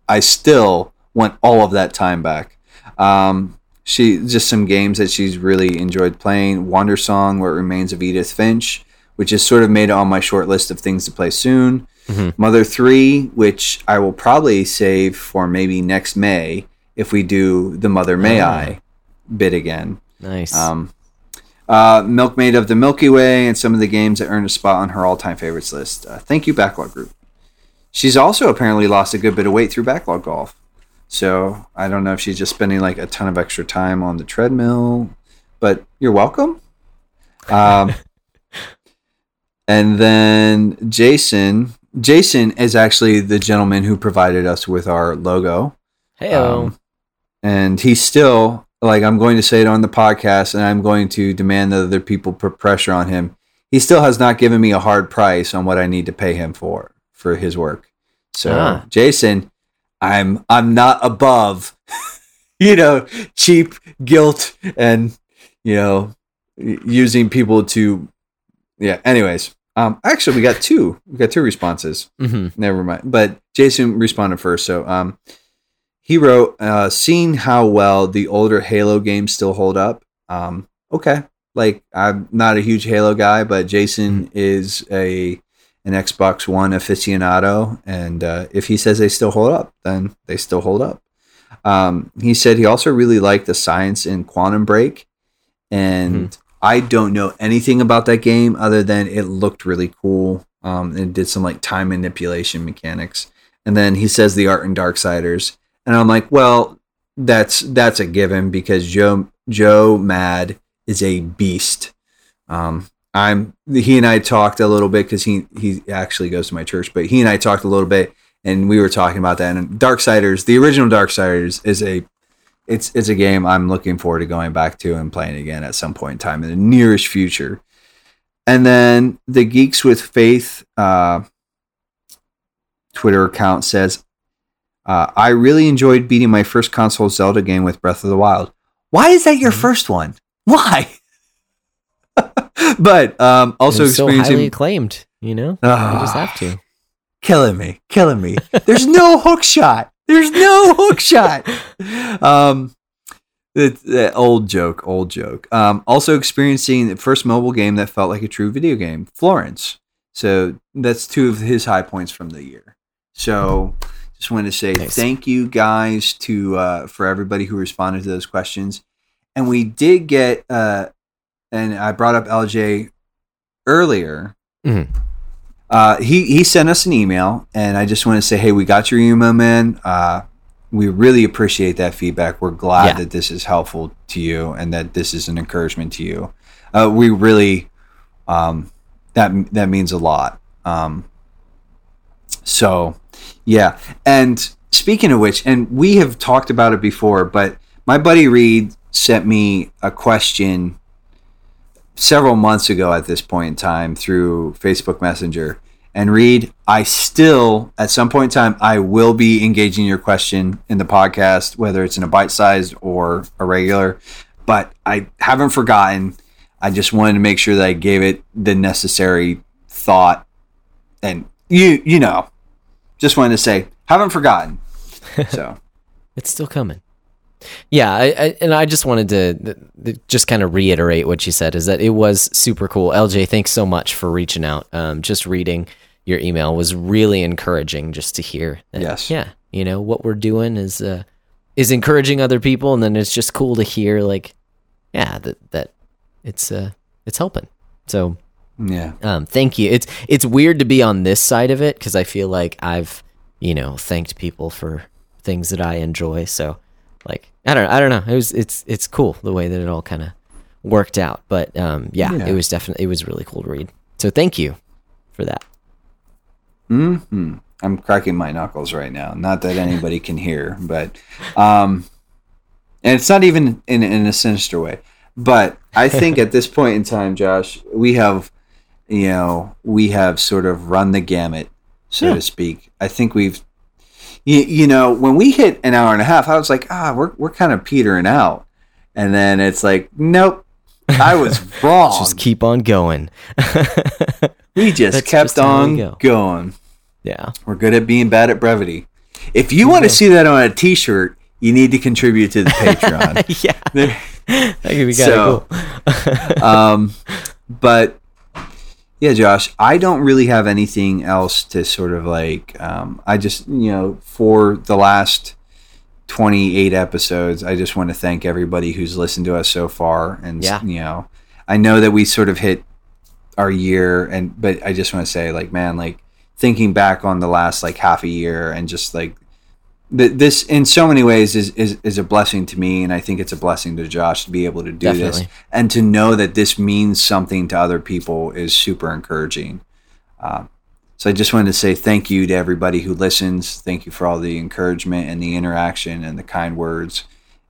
I still want all of that time back. Um, she just some games that she's really enjoyed playing. Wandersong, Where It Remains of Edith Finch, which is sort of made it on my short list of things to play soon. Mother 3, which I will probably save for maybe next May if we do the Mother May Ah. I bit again. Nice. Um, uh, Milkmaid of the Milky Way, and some of the games that earned a spot on her all time favorites list. Uh, thank you, Backlog Group. She's also apparently lost a good bit of weight through Backlog Golf. So I don't know if she's just spending like a ton of extra time on the treadmill, but you're welcome. Um, and then Jason. Jason is actually the gentleman who provided us with our logo. hey, Um, and he's still like I'm going to say it on the podcast, and I'm going to demand that other people put pressure on him. He still has not given me a hard price on what I need to pay him for for his work. So, Ah. Jason, I'm I'm not above, you know, cheap guilt and you know using people to, yeah. Anyways, um, actually, we got two. We got two responses hmm never mind. But Jason responded first. So um, he wrote, uh, seeing how well the older Halo games still hold up. Um, okay, like I'm not a huge Halo guy, but Jason is a an Xbox One aficionado, and uh, if he says they still hold up, then they still hold up. Um, he said he also really liked the science in Quantum Break, and I don't know anything about that game other than it looked really cool. Um, and did some like time manipulation mechanics. And then he says the art in Darksiders, and I'm like, well, that's that's a given because Joe Joe Mad is a beast. Um, I'm he and I talked a little bit because he he actually goes to my church, but he and I talked a little bit, and we were talking about that. And Darksiders, the original Darksiders, is a it's it's a game I'm looking forward to going back to and playing again at some point in time in the nearest future. And then the Geeks with Faith uh, Twitter account says, uh, "I really enjoyed beating my first console Zelda game with Breath of the Wild. Why is that your Mhm. first one? Why?" but um, also so highly experiencing acclaimed. You know, Ah. you just have to. killing me, killing me. There's no hook shot. There's no hook shot. Um, that, that old joke, old joke. Um, also experiencing the first mobile game that felt like a true video game, Florence. So that's two of his high points from the year. So just wanted to say Nice. thank you guys to uh, for everybody who responded to those questions, and we did get. Uh, and I brought up LJ earlier. Mhm. Uh, he he sent us an email, and I just want to say, hey, we got your email, man. Uh, we really appreciate that feedback. We're glad Yeah. that this is helpful to you, and that this is an encouragement to you. Uh, we really um, that that means a lot. Um, so, yeah. And speaking of which, and we have talked about it before, but my buddy Reed sent me a question several months ago at this point in time through Facebook Messenger. And Reed, I still, at some point in time, I will be engaging your question in the podcast, whether it's in a bite sized or a regular. But I haven't forgotten. I just wanted to make sure that I gave it the necessary thought. And you, you know, just wanted to say, haven't forgotten. So, It's still coming. Yeah, I, I, and I just wanted to th- th- just kind of reiterate what you said is that it was super cool. LJ, thanks so much for reaching out. Um, just reading your email was really encouraging just to hear. That, Yes. Yeah, you know what we're doing is uh, is encouraging other people, and then it's just cool to hear like, yeah, that that it's uh it's helping. So yeah. um, thank you. It's it's weird to be on this side of it because I feel like I've you know thanked people for things that I enjoy. So like I don't I don't know. It was it's it's cool the way that it all kind of worked out. But um, yeah, Yeah. it was definitely it was really cool to read. So thank you for that. hmm I'm cracking my knuckles right now. Not that anybody can hear, but um, and it's not even in in a sinister way. But I think at this point in time, Josh, we have, you know, we have sort of run the gamut, so Yeah. to speak. I think we've, you, you know, when we hit an hour and a half, I was like, ah, we're we're kind of petering out, and then it's like, nope, I was wrong. Just keep on going. we just That's kept just on go. going. yeah. We're good at being bad at brevity. If you want to see that on a T-shirt, you need to contribute to the Patreon. yeah. That could be kind So- of cool. um, but yeah, Josh, I don't really have anything else to sort of like. Um, I just you know for the last twenty eight episodes, I just want to thank everybody who's listened to us so far, and Yeah. you know, I know that we sort of hit our year, and but I just want to say like, man, like thinking back on the last like half a year, and just like th- this in so many ways is, is is a blessing to me and i think it's a blessing to josh to be able to do this and to know that this means something to other people is super encouraging. Um, so i just wanted to say thank you to everybody who listens. Thank you for all the encouragement and the interaction and the kind words.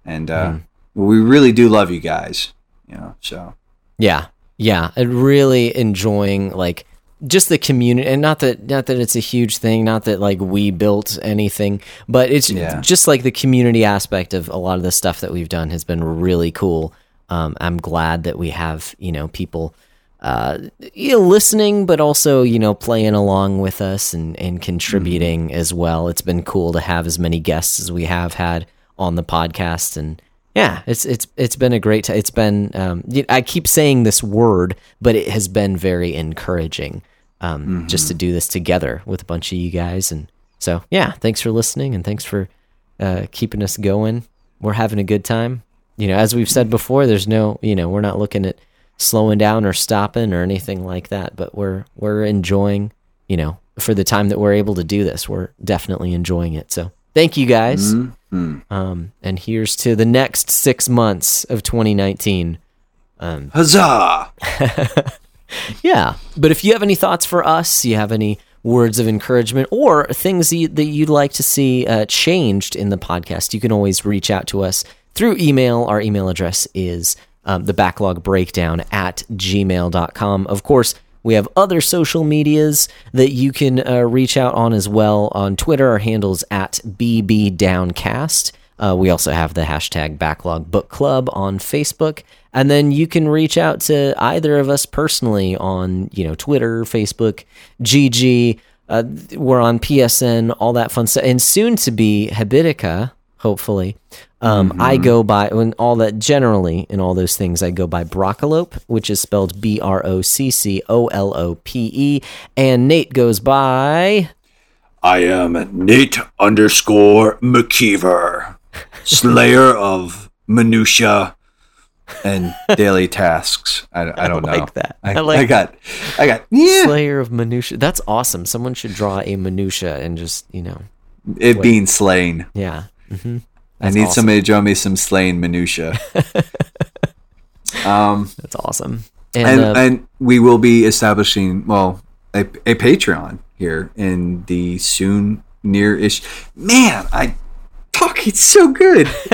And uh, we really do love you guys you know so. Yeah, yeah, and really enjoying like just the community, and not that not that it's a huge thing, not that like we built anything, but it's Yeah. just like the community aspect of a lot of the stuff that we've done has been really cool. Um, I'm glad that we have you know people uh, you know, listening, but also you know playing along with us and and contributing as well. It's been cool to have as many guests as we have had on the podcast and yeah, it's it's it's been a great. T- it's been. Um, I keep saying this word, but it has been very encouraging. Um, just to do this together with a bunch of you guys, and so yeah, thanks for listening and thanks for uh, keeping us going. We're having a good time. You know, as we've said before, there's no, you know, we're not looking at slowing down or stopping or anything like that, but we're we're enjoying. You know, for the time that we're able to do this, we're definitely enjoying it. So thank you guys. Mhm. Um, and here's to the next six months of 2019. huzzah Yeah. But if you have any thoughts for us, you have any words of encouragement or things that you'd like to see uh, changed in the podcast, you can always reach out to us through email. Our email address is um, the backlog breakdown at gmail.com. Of course, we have other social medias that you can uh, reach out on as well. On Twitter, our handle's at bbdowncast. Uh, we also have the hashtag Backlog Book Club on Facebook, and then you can reach out to either of us personally on you know Twitter, Facebook, GG. Uh, we're on PSN, all that fun stuff, and soon to be Habitica. Hopefully, um, I go by when all that generally in all those things I go by Broccolope, which is spelled B R O C C O L O P E, and Nate goes by I am Nate underscore McKeever, Slayer of Minutia and Daily Tasks. I, I don't know. like that. I, I like I got, I got, yeah, Slayer of Minutia. That's awesome. Someone should draw a minutia and just you know, it being slain. yeah. Hmm I need somebody to draw me some slain minutia. um, That's awesome. And, and uh, and we will be establishing well a, a Patreon here in the soon near ish. Man, I talk it's so good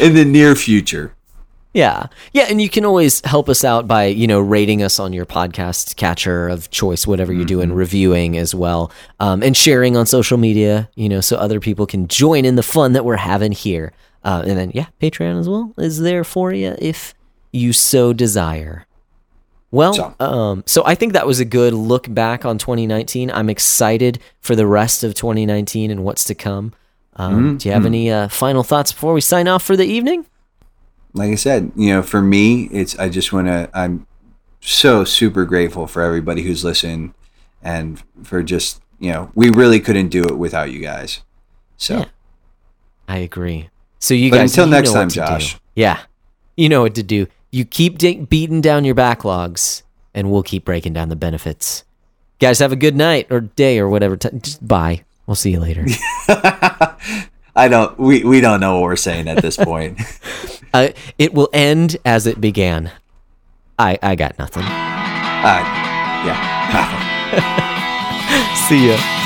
in the near future. Yeah. Yeah. And you can always help us out by, you know, rating us on your podcast catcher of choice, whatever you're doing, reviewing as well, um, and sharing on social media, you know, so other people can join in the fun that we're having here. Uh, and then, yeah, Patreon as well is there for you if you so desire. Well, So- um, so I think that was a good look back on 2019. I'm excited for the rest of 2019 and what's to come. Um, Do you have any uh, final thoughts before we sign off for the evening? Like I said, you know, for me, it's I just want to. I'm so super grateful for everybody who's listened, and for just you know, we really couldn't do it without you guys. So. Yeah. I agree. So you But guys, until you next time, to do. Josh. Yeah, you know what to do. You keep di- beating down your backlogs, and we'll keep breaking down the benefits. Guys, have a good night or day or whatever. T- just bye. We'll see you later. I don't. We we don't know what we're saying at this point. uh, it will end as it began. I I got nothing. uh, yeah. See ya.